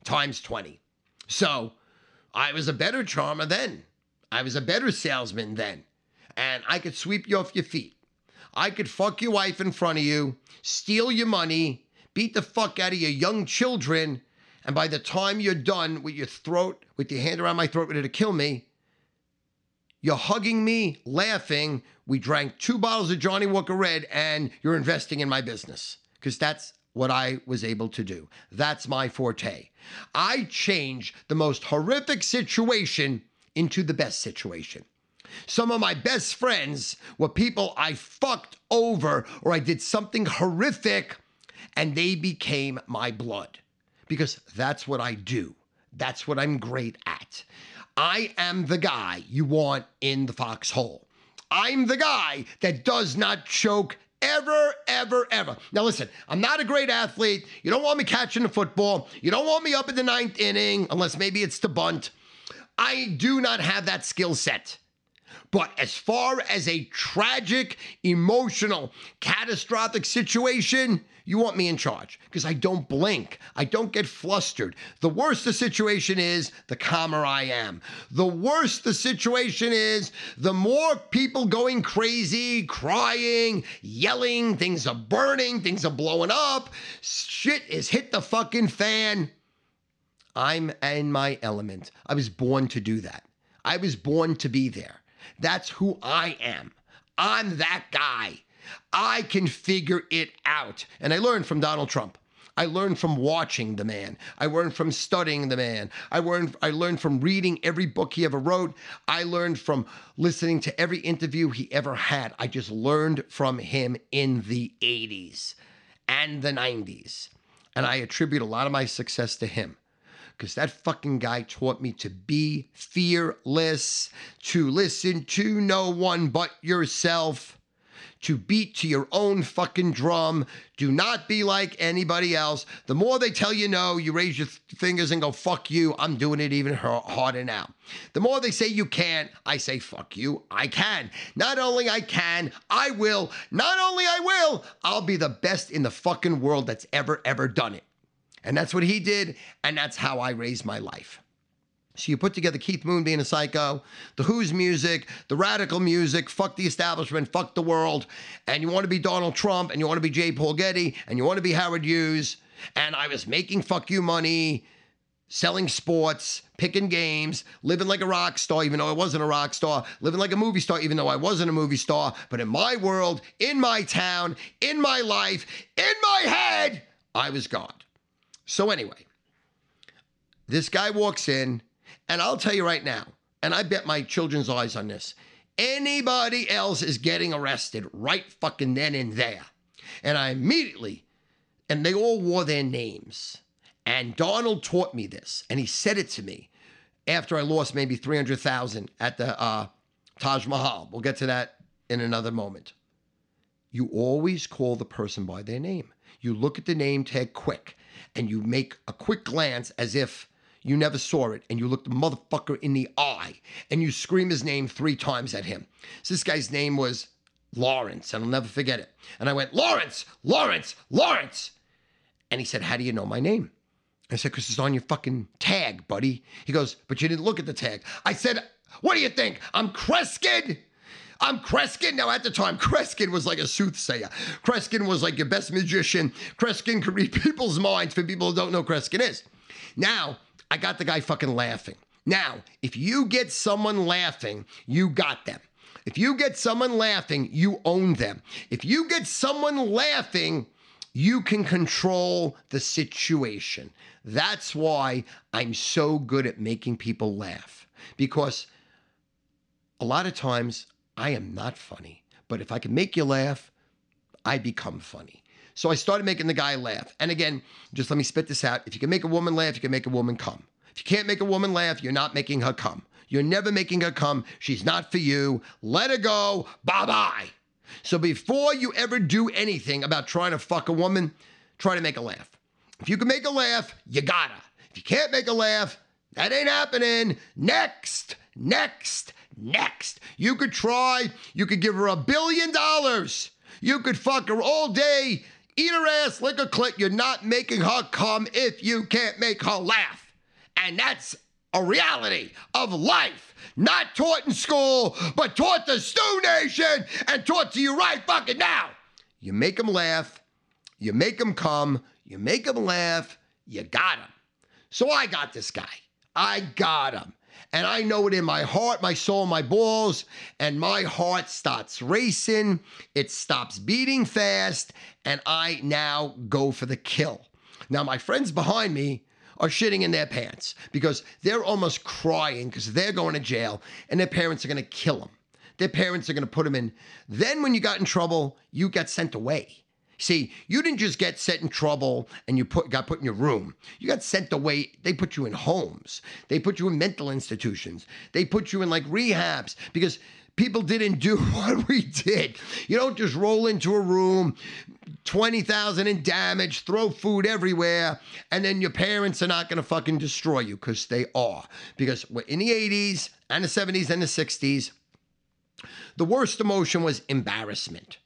times 20. So I was a better charmer then. I was a better salesman then. And I could sweep you off your feet. I could fuck your wife in front of you, steal your money, beat the fuck out of your young children, and by the time you're done with your throat, with your hand around my throat ready to kill me, you're hugging me, laughing. We drank two bottles of Johnnie Walker Red, and you're investing in my business. Because that's what I was able to do. That's my forte. I change the most horrific situation into the best situation. Some of my best friends were people I fucked over or I did something horrific and they became my blood because that's what I do. That's what I'm great at. I am the guy you want in the foxhole. I'm the guy that does not choke ever, ever, ever. Now, listen, I'm not a great athlete. You don't want me catching the football. You don't want me up in the ninth inning, unless maybe it's to bunt. I do not have that skill set. But as far as a tragic, emotional, catastrophic situation, you want me in charge because I don't blink. I don't get flustered. The worse the situation is, the calmer I am. The worse the situation is, the more people going crazy, crying, yelling, things are burning, things are blowing up, shit is hit the fucking fan. I'm in my element. I was born to do that. I was born to be there. That's who I am. I'm that guy. I can figure it out. And I learned from Donald Trump. I learned from watching the man. I learned from studying the man. I learned I learned from reading every book he ever wrote. I learned from listening to every interview he ever had. I just learned from him in the 80s and the 90s. And I attribute a lot of my success to him because that fucking guy taught me to be fearless, to listen to no one but yourself, to beat to your own fucking drum. Do not be like anybody else. The more they tell you no, you raise your fingers and go, fuck you. I'm doing it even harder now. The more they say you can't, I say, fuck you. I can. Not only I can, I will. Not only I will, I'll be the best in the fucking world that's ever, ever done it. And that's what he did, and that's how I raised my life. So you put together Keith Moon being a psycho, the Who's music, the radical music, fuck the establishment, fuck the world, and you want to be Donald Trump, and you want to be J. Paul Getty, and you want to be Howard Hughes, and I was making fuck you money selling sports, picking games, living like a rock star, even though I wasn't a rock star, living like a movie star, even though I wasn't a movie star. But in my world, in my town, in my life, in my head, I was God. So, anyway, this guy walks in, and I'll tell you right now, and I bet my children's eyes on this. Anybody else is getting arrested right fucking then and there. And I immediately, and they all wore their names. And Donald taught me this, and he said it to me after I lost maybe 300,000 at the uh, Taj Mahal. We'll get to that in another moment. You always call the person by their name. You look at the name tag quick, and you make a quick glance as if you never saw it, and you look the motherfucker in the eye, and you scream his name three times at him. So this guy's name was Lawrence, and I'll never forget it. And I went, Lawrence, Lawrence, Lawrence. And he said, How do you know my name? I said, because it's on your fucking tag, buddy. He goes, but you didn't look at the tag. I said, what do you think? I'm Kreskin? I'm Kreskin. Now, at the time, Kreskin was like a soothsayer. Kreskin was like your best magician. Kreskin could read people's minds for people who don't know Kreskin is. Now, I got the guy fucking laughing. Now, if you get someone laughing, you got them. If you get someone laughing, you own them. If you get someone laughing, you can control the situation. That's why I'm so good at making people laugh because a lot of times I am not funny, but if I can make you laugh, I become funny. So I started making the guy laugh. And again, just let me spit this out. If you can make a woman laugh, you can make a woman come. If you can't make a woman laugh, you're not making her come. You're never making her come. She's not for you. Let her go. Bye bye. So before you ever do anything about trying to fuck a woman, try to make a laugh. If you can make a laugh, you gotta. If you can't make a laugh, that ain't happening. Next, next, next. You could try, you could give her a billion dollars. You could fuck her all day, eat her ass, lick her clit. You're not making her come if you can't make her laugh. And that's a reality of life. Not taught in school, but taught to Stu Nation and taught to you right fucking now. You make them laugh, you make them come, you make them laugh, you got them. So I got this guy. I got him. And I know it in my heart, my soul, my balls, and my heart starts racing. It stops beating fast, and I now go for the kill. Now, my friends behind me are shitting in their pants because they're almost crying because they're going to jail and their parents are going to kill them. Their parents are going to put them in. Then, when you got in trouble, you got sent away. See, you didn't just get set in trouble and you put got put in your room. You got sent away. They put you in homes. They put you in mental institutions. They put you in like rehabs because people didn't do what we did. You don't just roll into a room, 20,000 in damage, throw food everywhere, and then your parents are not going to fucking destroy you because they are. Because in the 80s and the 70s and the 60s, the worst emotion was embarrassment.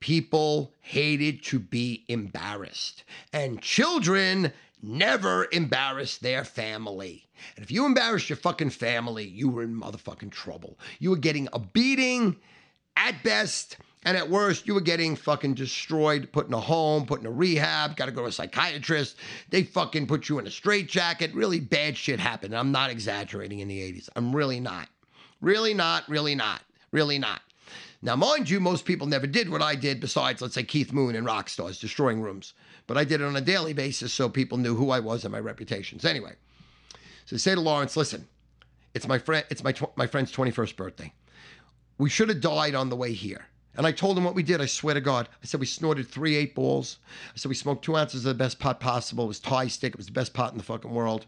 People hated to be embarrassed, and children never embarrassed their family. And if you embarrassed your fucking family, you were in motherfucking trouble. You were getting a beating at best, and at worst, you were getting fucking destroyed, put in a home, put in a rehab, got to go to a psychiatrist. They fucking put you in a straitjacket. Really bad shit happened. I'm not exaggerating in the 80s. I'm really not. Really not, really not, really not. Now, mind you, most people never did what I did, besides, let's say, Keith Moon and rock stars destroying rooms. But I did it on a daily basis so people knew who I was and my reputations. Anyway, so I say to Lawrence, listen, it's my friend, it's my tw- my friend's 21st birthday. We should have died on the way here. And I told him what we did. I swear to God. I said we snorted three eight balls. I said we smoked two ounces of the best pot possible. It was Thai stick. It was the best pot in the fucking world.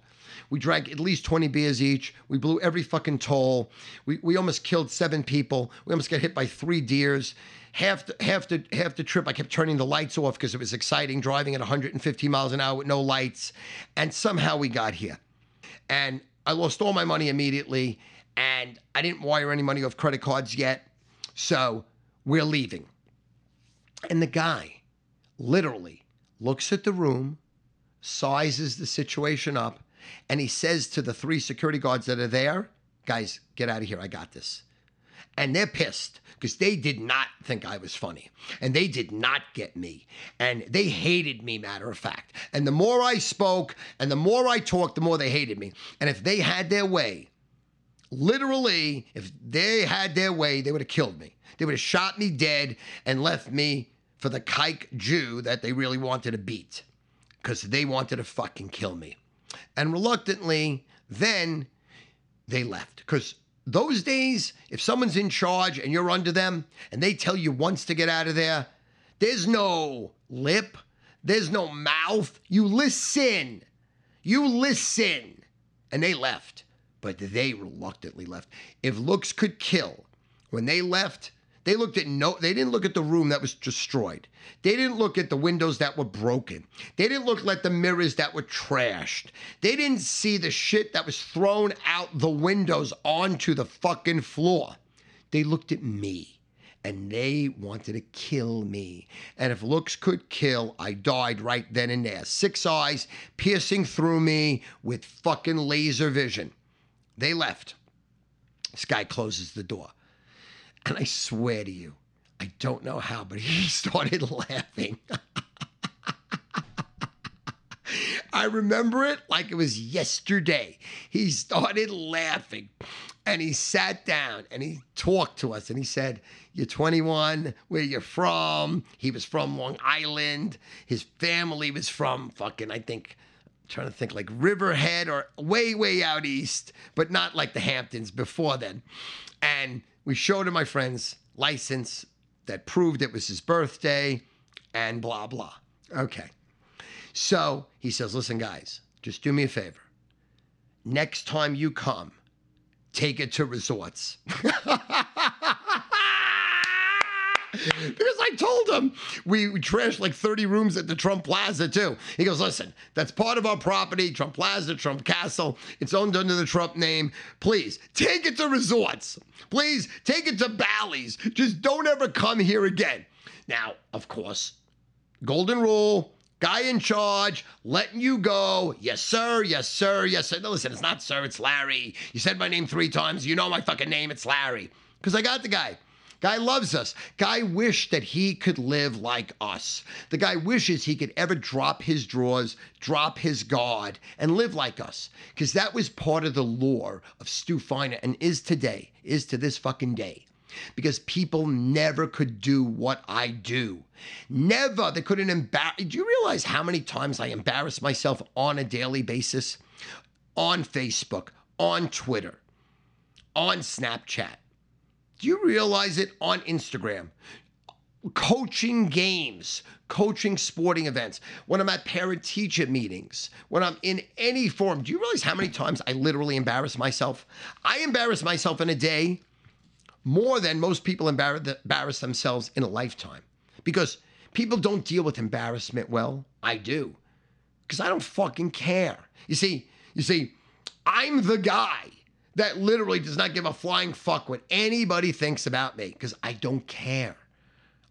We drank at least 20 beers each. We blew every fucking toll. We, we almost killed seven people. We almost got hit by three deers. Half the, half the half the trip, I kept turning the lights off because it was exciting driving at 150 miles an hour with no lights. And somehow we got here. And I lost all my money immediately. And I didn't wire any money off credit cards yet. So we're leaving. And the guy literally looks at the room, sizes the situation up, and he says to the three security guards that are there, guys, get out of here. I got this. And they're pissed because they did not think I was funny and they did not get me and they hated me, matter of fact. And the more I spoke and the more I talked, the more they hated me. And if they had their way, literally, if they had their way, they would have killed me. They would have shot me dead and left me for the kike Jew that they really wanted to beat because they wanted to fucking kill me. And reluctantly, then they left because those days, if someone's in charge and you're under them and they tell you once to get out of there, there's no lip, there's no mouth. You listen. You listen. And they left, but they reluctantly left. If looks could kill, when they left, they looked at no, they didn't look at the room that was destroyed. They didn't look at the windows that were broken. They didn't look at the mirrors that were trashed. They didn't see the shit that was thrown out the windows onto the fucking floor. They looked at me and they wanted to kill me. And if looks could kill, I died right then and there. Six eyes piercing through me with fucking laser vision. They left. This guy closes the door. And I swear to you, I don't know how, but he started laughing. I remember it like it was yesterday. He started laughing and he sat down and he talked to us and he said, You're 21, where you're from? He was from Long Island. His family was from fucking, I think, I'm trying to think like Riverhead or way, way out east, but not like the Hamptons before then. And we showed him my friend's license that proved it was his birthday and blah, blah. Okay. So he says, listen, guys, just do me a favor. Next time you come, take it to resorts. because I told him we, trashed like 30 rooms at the Trump Plaza too. He goes, listen, that's part of our property, Trump Plaza, Trump Castle. It's owned under the Trump name. Please take it to resorts. Please take it to Bally's. Just don't ever come here again. Now, of course, golden rule. Guy in charge, letting you go. Yes, sir. Yes, sir. Yes, sir. No, listen, it's not sir, it's Larry. You said my name three times. You know my fucking name. It's Larry. Because I got the guy. Guy loves us. Guy wished that he could live like us. The guy wishes he could ever drop his drawers, drop his guard, and live like us. Because that was part of the lore of Stu Feiner and is today, is to this fucking day because people never could do what I do. Never. They couldn't embarrass. Do you realize how many times I embarrass myself on a daily basis? On Facebook, on Twitter, on Snapchat. Do you realize it on Instagram? Coaching games, coaching sporting events, when I'm at parent teacher meetings, when I'm in any form. Do you realize how many times I literally embarrass myself? I embarrass myself in a day more than most people embarrass themselves in a lifetime because people don't deal with embarrassment well. I do because I don't fucking care. You see, you see, I'm the guy that literally does not give a flying fuck what anybody thinks about me because I don't care.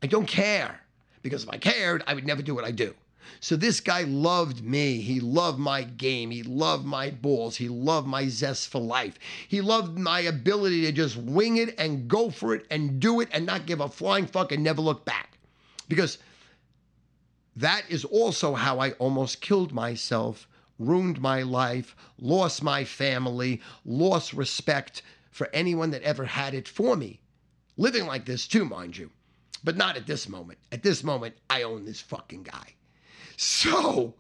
I don't care because if I cared, I would never do what I do. So this guy loved me. He loved my game. He loved my balls. He loved my zest for life. He loved my ability to just wing it and go for it and do it and not give a flying fuck and never look back. Because that is also how I almost killed myself, ruined my life, lost my family, lost respect for anyone that ever had it for me. Living like this too, mind you. But not at this moment. At this moment, I own this fucking guy. So,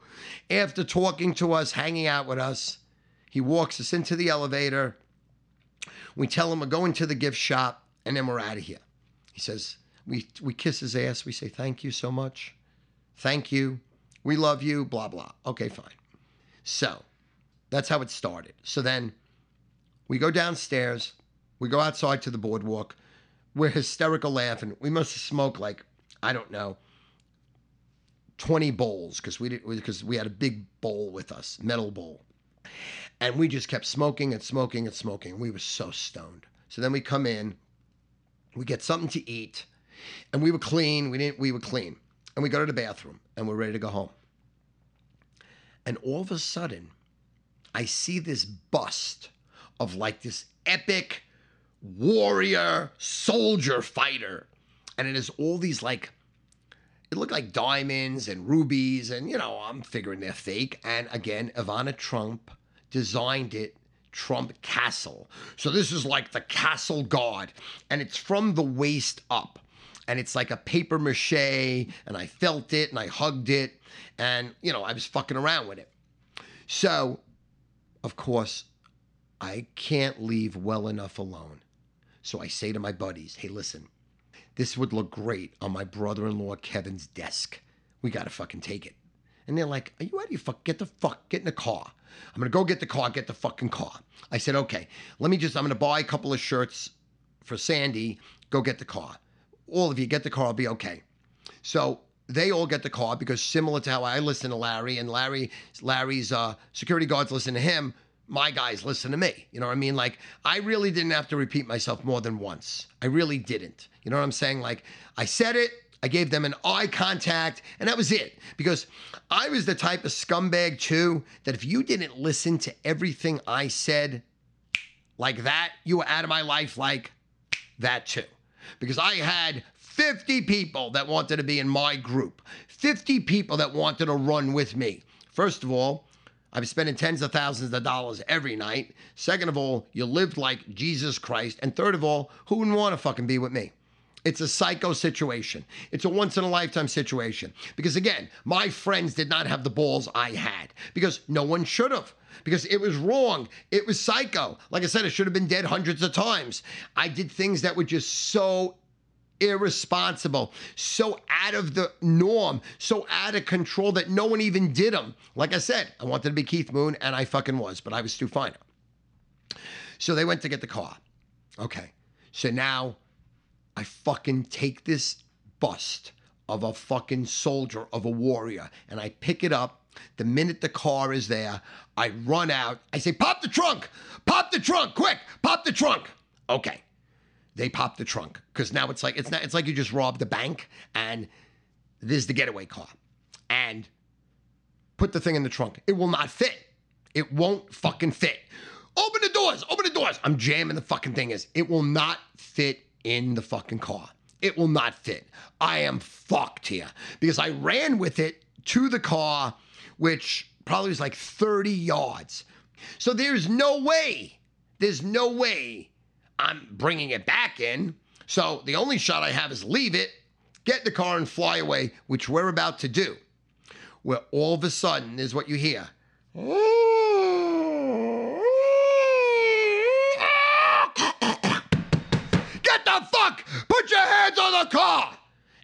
after talking to us, hanging out with us, he walks us into the elevator. We tell him we're going to the gift shop, and then we're out of here. He says, we, we kiss his ass. We say, Thank you so much. Thank you. We love you. Blah, blah. Okay, fine. So, that's how it started. So then we go downstairs. We go outside to the boardwalk. We're hysterical laughing. We must have smoked like, I don't know, 20 bowls because we did because we had a big bowl with us, metal bowl. And we just kept smoking and smoking and smoking. We were so stoned. So then we come in, we get something to eat, and we were clean. We didn't we were clean. And we go to the bathroom and we're ready to go home. And all of a sudden, I see this bust of like this epic warrior soldier fighter. And it has all these like, it looked like diamonds and rubies. And, you know, I'm figuring they're fake. And again, Ivana Trump designed it Trump Castle. So this is like the castle guard, and it's from the waist up. And it's like a paper mache, and I felt it and I hugged it, and you know, I was fucking around with it. So, of course, I can't leave well enough alone. So I say to my buddies, hey, listen, this would look great on my brother in law Kevin's desk. We gotta fucking take it. And they're like, Are you ready? Fuck, get the fuck, get in the car. I'm gonna go get the car, get the fucking car. I said, Okay, let me just, I'm gonna buy a couple of shirts for Sandy, go get the car. All of you get the car, I'll be okay. So they all get the car because similar to how I listen to Larry and Larry, Larry's uh, security guards listen to him, my guys listen to me. You know what I mean? Like, I really didn't have to repeat myself more than once. I really didn't. You know what I'm saying? Like, I said it, I gave them an eye contact, and that was it. Because I was the type of scumbag, too, that if you didn't listen to everything I said like that, you were out of my life like that, too. Because I had 50 people that wanted to be in my group, 50 people that wanted to run with me. First of all, I'm spending tens of thousands of dollars every night. Second of all, you lived like Jesus Christ. And third of all, who wouldn't want to fucking be with me? It's a psycho situation. It's a once in a lifetime situation. Because again, my friends did not have the balls I had because no one should have. Because it was wrong. It was psycho. Like I said, I should have been dead hundreds of times. I did things that were just so irresponsible, so out of the norm, so out of control that no one even did them. Like I said, I wanted to be Keith Moon and I fucking was, but I was Stu Feiner. So they went to get the car. Okay. So now I fucking take this bust of a fucking soldier, of a warrior, and I pick it up. The minute the car is there, I run out. I say, Pop the trunk! Pop the trunk! Quick! Pop the trunk! Okay. They pop the trunk because now it's like it's not it's like you just robbed a bank and this is the getaway car. And put the thing in the trunk. It will not fit. It won't fucking fit. Open the doors, open the doors. I'm jamming the fucking thing is. It will not fit in the fucking car. It will not fit. I am fucked here because I ran with it to the car, which probably was like 30 yards. So there's no way, there's no way I'm bringing it back in. So the only shot I have is leave it, get the car, and fly away, which we're about to do. Where all of a sudden is what you hear. Get the fuck! Put your hands on the car!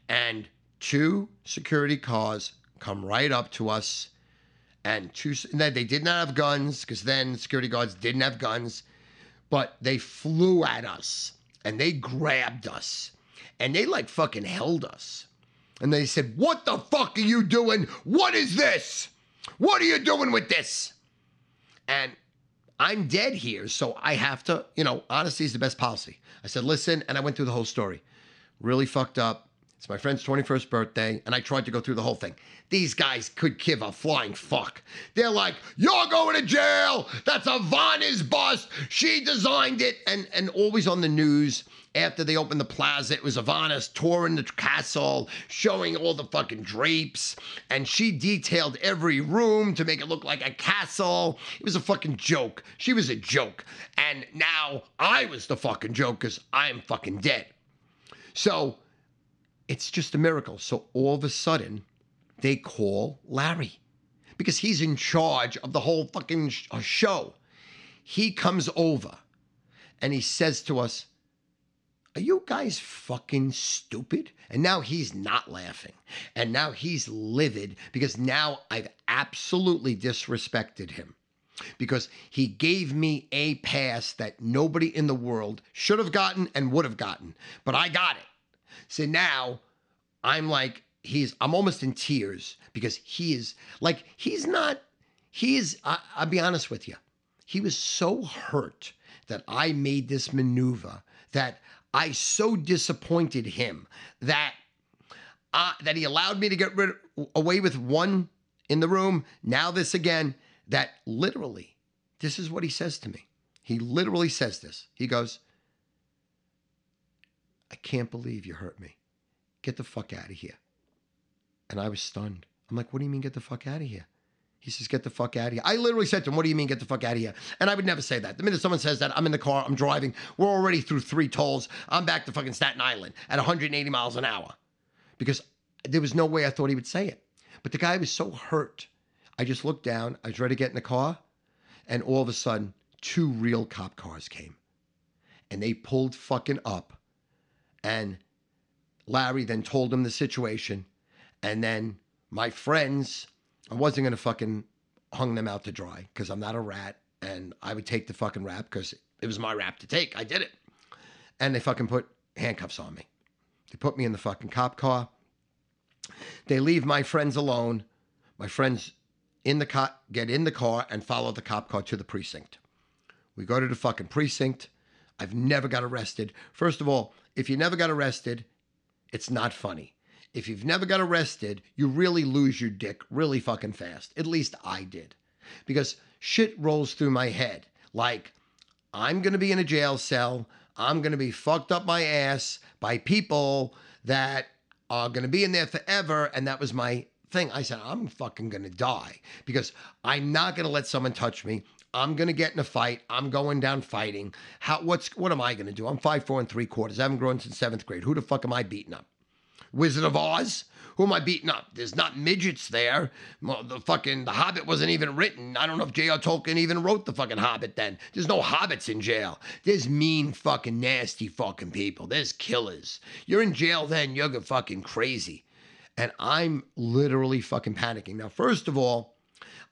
And two security cars come right up to us. And two, they did not have guns because then security guards didn't have guns, but they flew at us and they grabbed us and they like fucking held us. And they said, What the fuck are you doing? What is this? What are you doing with this? And I'm dead here, so I have to, you know, honesty is the best policy. I said, listen, and I went through the whole story. Really fucked up. It's my friend's 21st birthday, and I tried to go through the whole thing. These guys could give a flying fuck. They're like, you're going to jail. That's Ivana's bust. She designed it. And, and always on the news, after they opened the plaza, it was Ivana's touring the castle, showing all the fucking drapes, and she detailed every room to make it look like a castle. It was a fucking joke. She was a joke. And now I was the fucking joke because I'm fucking dead. So it's just a miracle. So all of a sudden, they call Larry because he's in charge of the whole fucking uh, show. He comes over and he says to us, Are you guys fucking stupid? And now he's not laughing. And now he's livid because now I've absolutely disrespected him because he gave me a pass that nobody in the world should have gotten and would have gotten, but I got it. So now I'm like, he's, I'm almost in tears because he is like, he's not, he is, I, I'll be honest with you. He was so hurt that I made this maneuver that I so disappointed him that uh, that he allowed me to get rid away with one in the room. Now this again. That literally, this is what he says to me. He literally says this. He goes, I can't believe you hurt me. Get the fuck out of here. And I was stunned. I'm like, What do you mean, get the fuck out of here? He says, Get the fuck out of here. I literally said to him, What do you mean, get the fuck out of here? And I would never say that. The minute someone says that, I'm in the car, I'm driving, we're already through three tolls. I'm back to fucking Staten Island at 180 miles an hour because there was no way I thought he would say it. But the guy was so hurt. I just looked down, I was ready to get in the car, and all of a sudden, two real cop cars came. And they pulled fucking up. And Larry then told him the situation. And then my friends, I wasn't going to fucking hung them out to dry because I'm not a rat. And I would take the fucking rap because it was my rap to take. I did it. And they fucking put handcuffs on me. They put me in the fucking cop car. They leave my friends alone. My friends in the cop get in the car and follow the cop car to the precinct. We go to the fucking precinct. I've never got arrested. First of all, if you never got arrested, it's not funny. If you've never got arrested, you really lose your dick really fucking fast. At least I did. Because shit rolls through my head. Like, I'm going to be in a jail cell. I'm going to be fucked up my ass by people that are going to be in there forever. And that was my thing. I said, I'm fucking going to die because I'm not going to let someone touch me. I'm to get in a fight. I'm going down fighting. How, what's, what am I to do? I'm five, four and three quarters. I haven't grown since seventh grade. Who the fuck am I beating up? Wizard of Oz? Who am I beating up? There's not midgets there. The fucking The Hobbit wasn't even written. I don't know if J.R. Tolkien even wrote the fucking Hobbit then. There's no hobbits in jail. There's mean fucking nasty fucking people. There's killers. You're in jail then, you're fucking crazy. And I'm literally fucking panicking. Now, first of all,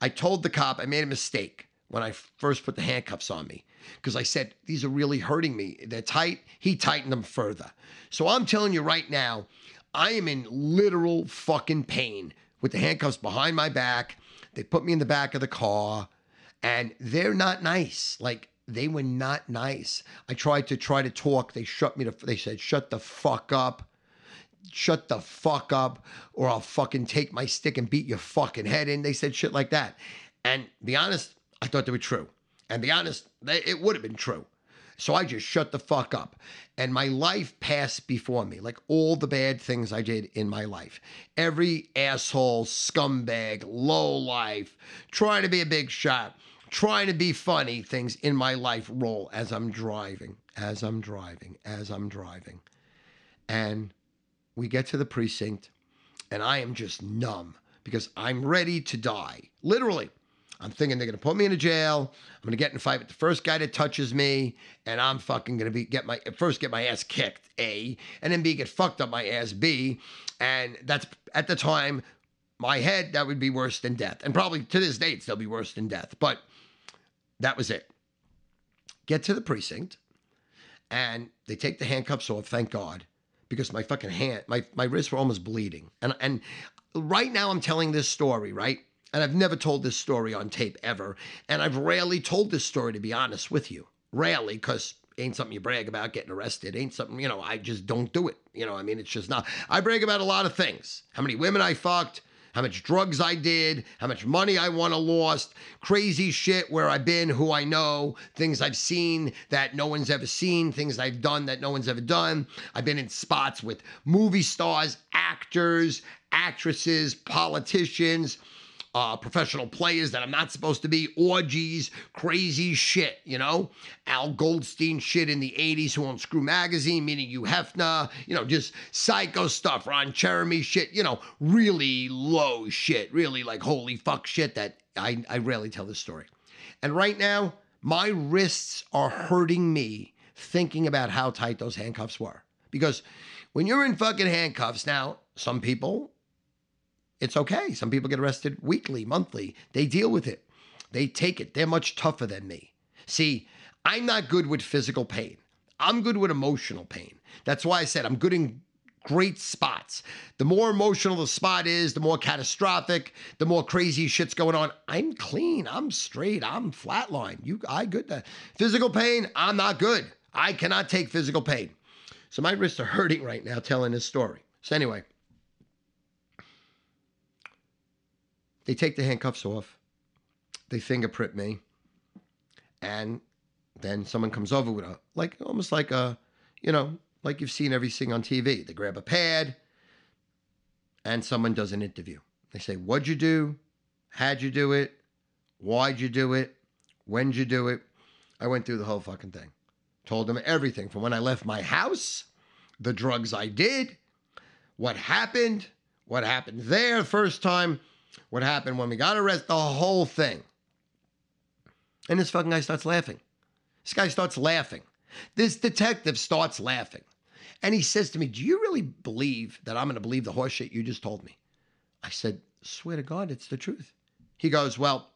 I told the cop I made a mistake when I first put the handcuffs on me because I said, These are really hurting me. They're tight. He tightened them further. So I'm telling you right now, I am in literal fucking pain with the handcuffs behind my back. They put me in the back of the car and they're not nice. Like they were not nice. I tried to try to talk. They shut me to, they said, shut the fuck up. Shut the fuck up or I'll fucking take my stick and beat your fucking head in. They said shit like that. And be honest, I thought they were true. And be honest, they, it would have been true. So I just shut the fuck up. And my life passed before me, like all the bad things I did in my life. Every asshole, scumbag, low life, trying to be a big shot, trying to be funny things in my life roll as I'm driving, as I'm driving, as I'm driving. And we get to the precinct, and I am just numb because I'm ready to die. Literally. I'm thinking they're gonna put me in a jail. I'm gonna get in a fight with the first guy that touches me, and I'm fucking gonna be get my first get my ass kicked, A, and then B get fucked up my ass B. And that's at the time, my head, that would be worse than death. And probably to this day, still be worse than death. But that was it. Get to the precinct, and they take the handcuffs off, thank God, because my fucking hand, my, my wrists were almost bleeding. And and right now I'm telling this story, right? And I've never told this story on tape ever. And I've rarely told this story, to be honest with you. Rarely, because ain't something you brag about getting arrested. Ain't something, you know, I just don't do it. You know, I mean, it's just not. I brag about a lot of things. How many women I fucked, how much drugs I did, how much money I won or lost, crazy shit where I've been, who I know, things I've seen that no one's ever seen, things I've done that no one's ever done. I've been in spots with movie stars, actors, actresses, politicians uh, professional players that I'm not supposed to be, orgies, crazy shit, you know? Al Goldstein shit in the 80s who owned Screw Magazine, meaning Hugh Hefner, you know, just psycho stuff, Ron Jeremy shit, you know, really low shit, really like holy fuck shit that I, I rarely tell this story. And right now, my wrists are hurting me thinking about how tight those handcuffs were. Because when you're in fucking handcuffs, now, some people it's okay. Some people get arrested weekly, monthly. They deal with it, they take it. They're much tougher than me. See, I'm not good with physical pain, I'm good with emotional pain. That's why I said I'm good in great spots. The more emotional the spot is, the more catastrophic, the more crazy shit's going on. I'm clean. I'm straight. I'm flatline. You, I good. That physical pain. I'm not good. I cannot take physical pain. So my wrists are hurting right now telling this story. So anyway, They take the handcuffs off, they fingerprint me, and then someone comes over with a, like, almost like a, you know, like you've seen everything on TV. They grab a pad and someone does an interview. They say, What'd you do? How'd you do it? Why'd you do it? When'd you do it? I went through the whole fucking thing. Told them everything from when I left my house, the drugs I did, what happened, what happened there the first time, what happened when we got arrested, the whole thing. And this fucking guy starts laughing. This guy starts laughing. This detective starts laughing. And he says to me, Do you really believe that I'm going to believe the horse shit you just told me? I said, Swear to God, it's the truth. He goes, Well,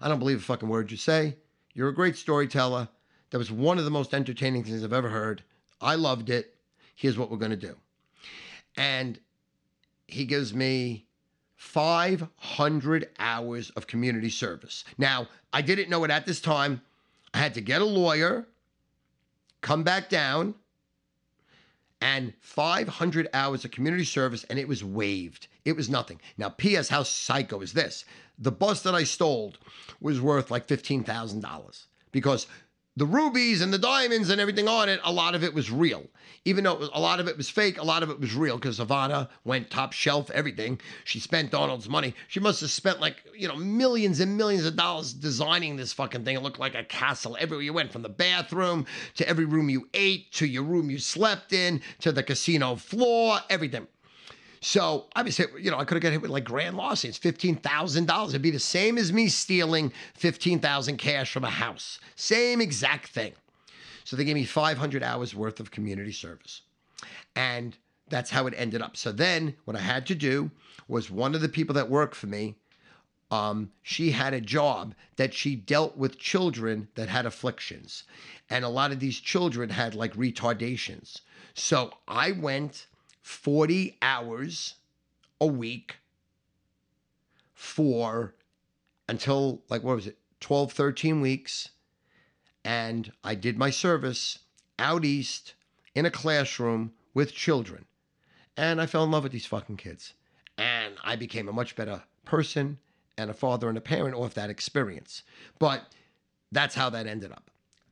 I don't believe a fucking word you say. You're a great storyteller. That was one of the most entertaining things I've ever heard. I loved it. Here's what we're going to do. And he gives me 500 hours of community service. Now, I didn't know it at this time. I had to get a lawyer, come back down, and 500 hours of community service, and it was waived. It was nothing. Now, P.S., how psycho is this? The bus that I stole was worth like $15,000 because the rubies and the diamonds and everything on it, a lot of it was real. Even though was, a lot of it was fake, a lot of it was real because Ivana went top shelf, everything. She spent Donald's money. She must have spent like, you know, millions and millions of dollars designing this fucking thing. It looked like a castle everywhere you went, from the bathroom to every room you ate to your room you slept in to the casino floor, everything. So hit, you know, I could have got hit with like grand larceny. It's fifteen thousand dollars. It'd be the same as me stealing fifteen thousand cash from a house. Same exact thing. So they gave me five hundred hours worth of community service, and that's how it ended up. So then what I had to do was one of the people that worked for me. Um, she had a job that she dealt with children that had afflictions. And a lot of these children had like retardations. So I went 40 hours a week for until like what was it 12 13 weeks. And i did my service out east in a classroom with children. And i fell in love with these fucking kids. And i became a much better person and a father and a parent off that experience. But that's how that ended up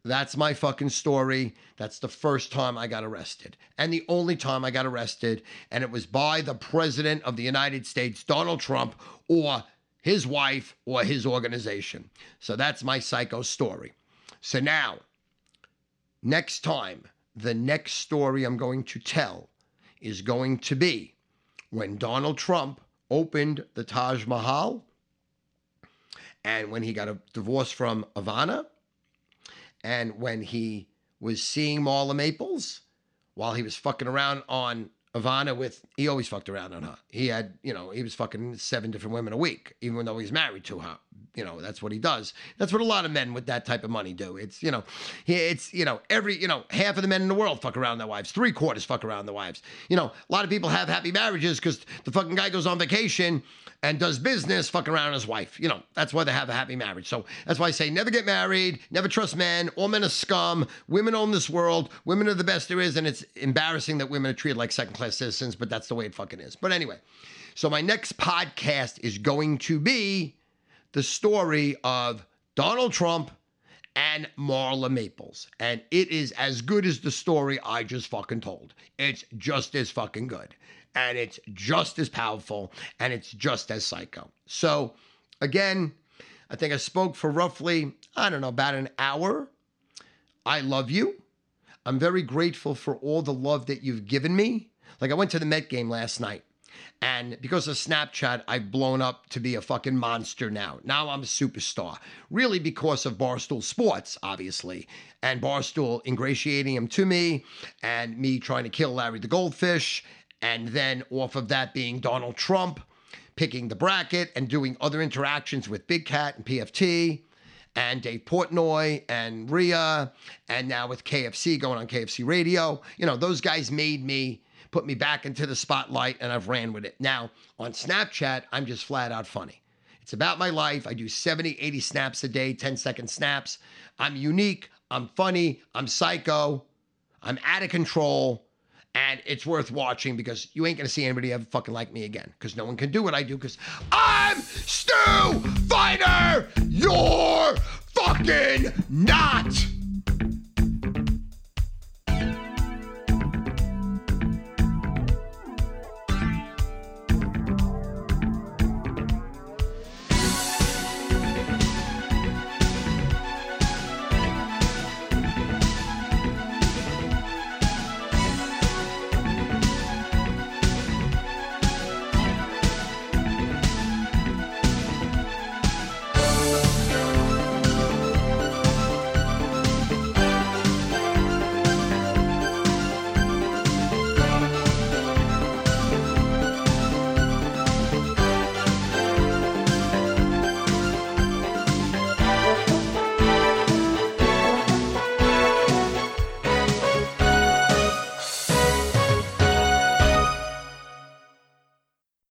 that's my fucking story. That's the first time I got arrested. And the only time I got arrested. And it was by the President of the United States, Donald Trump, or his wife, or his organization. So that's my psycho story. So now, next time, the next story I'm going to tell is going to be when Donald Trump opened the Taj Mahal and when he got a divorce from Ivana and when he was seeing Marla Maples while he was fucking around on Ivana with, he always fucked around on her. He had, you know, he was fucking seven different women a week, even though he's married to her. You know, that's what he does. That's what a lot of men with that type of money do. It's, you know, it's, you know, every, you know, half of the men in the world fuck around their wives. Three quarters fuck around their wives. You know, a lot of people have happy marriages because the fucking guy goes on vacation and does business fucking around his wife. You know, that's why they have a happy marriage. So that's why I say never get married, never trust men. All men are scum. Women own this world. Women are the best there is. And it's embarrassing that women are treated like second class citizens, but that's the way it fucking is. But anyway, so my next podcast is going to be the story of Donald Trump and Marla Maples. And it is as good as the story I just fucking told. It's just as fucking good and it's just as powerful and it's just as psycho. So, again, I think I spoke for roughly, I don't know, about an hour. I love you. I'm very grateful for all the love that you've given me. Like, I went to the Met game last night. And because of Snapchat, I've blown up to be a fucking monster now. Now I'm a superstar. Really because of Barstool Sports, obviously. And Barstool ingratiating him to me and me trying to kill Larry the Goldfish and then off of that being Donald Trump picking the bracket and doing other interactions with Big Cat and PFT and Dave Portnoy and Rhea, and now with KFC going on KFC radio. You know, those guys made me put me back into the spotlight and I've ran with it. Now, on Snapchat, I'm just flat out funny. It's about my life. I do 70, 80 snaps a day, 10 second snaps. I'm unique. I'm funny. I'm psycho. I'm out of control. And it's worth watching because you ain't gonna see anybody ever fucking like me again. Because no one can do what I do because I'm Stu Feiner! You're fucking not!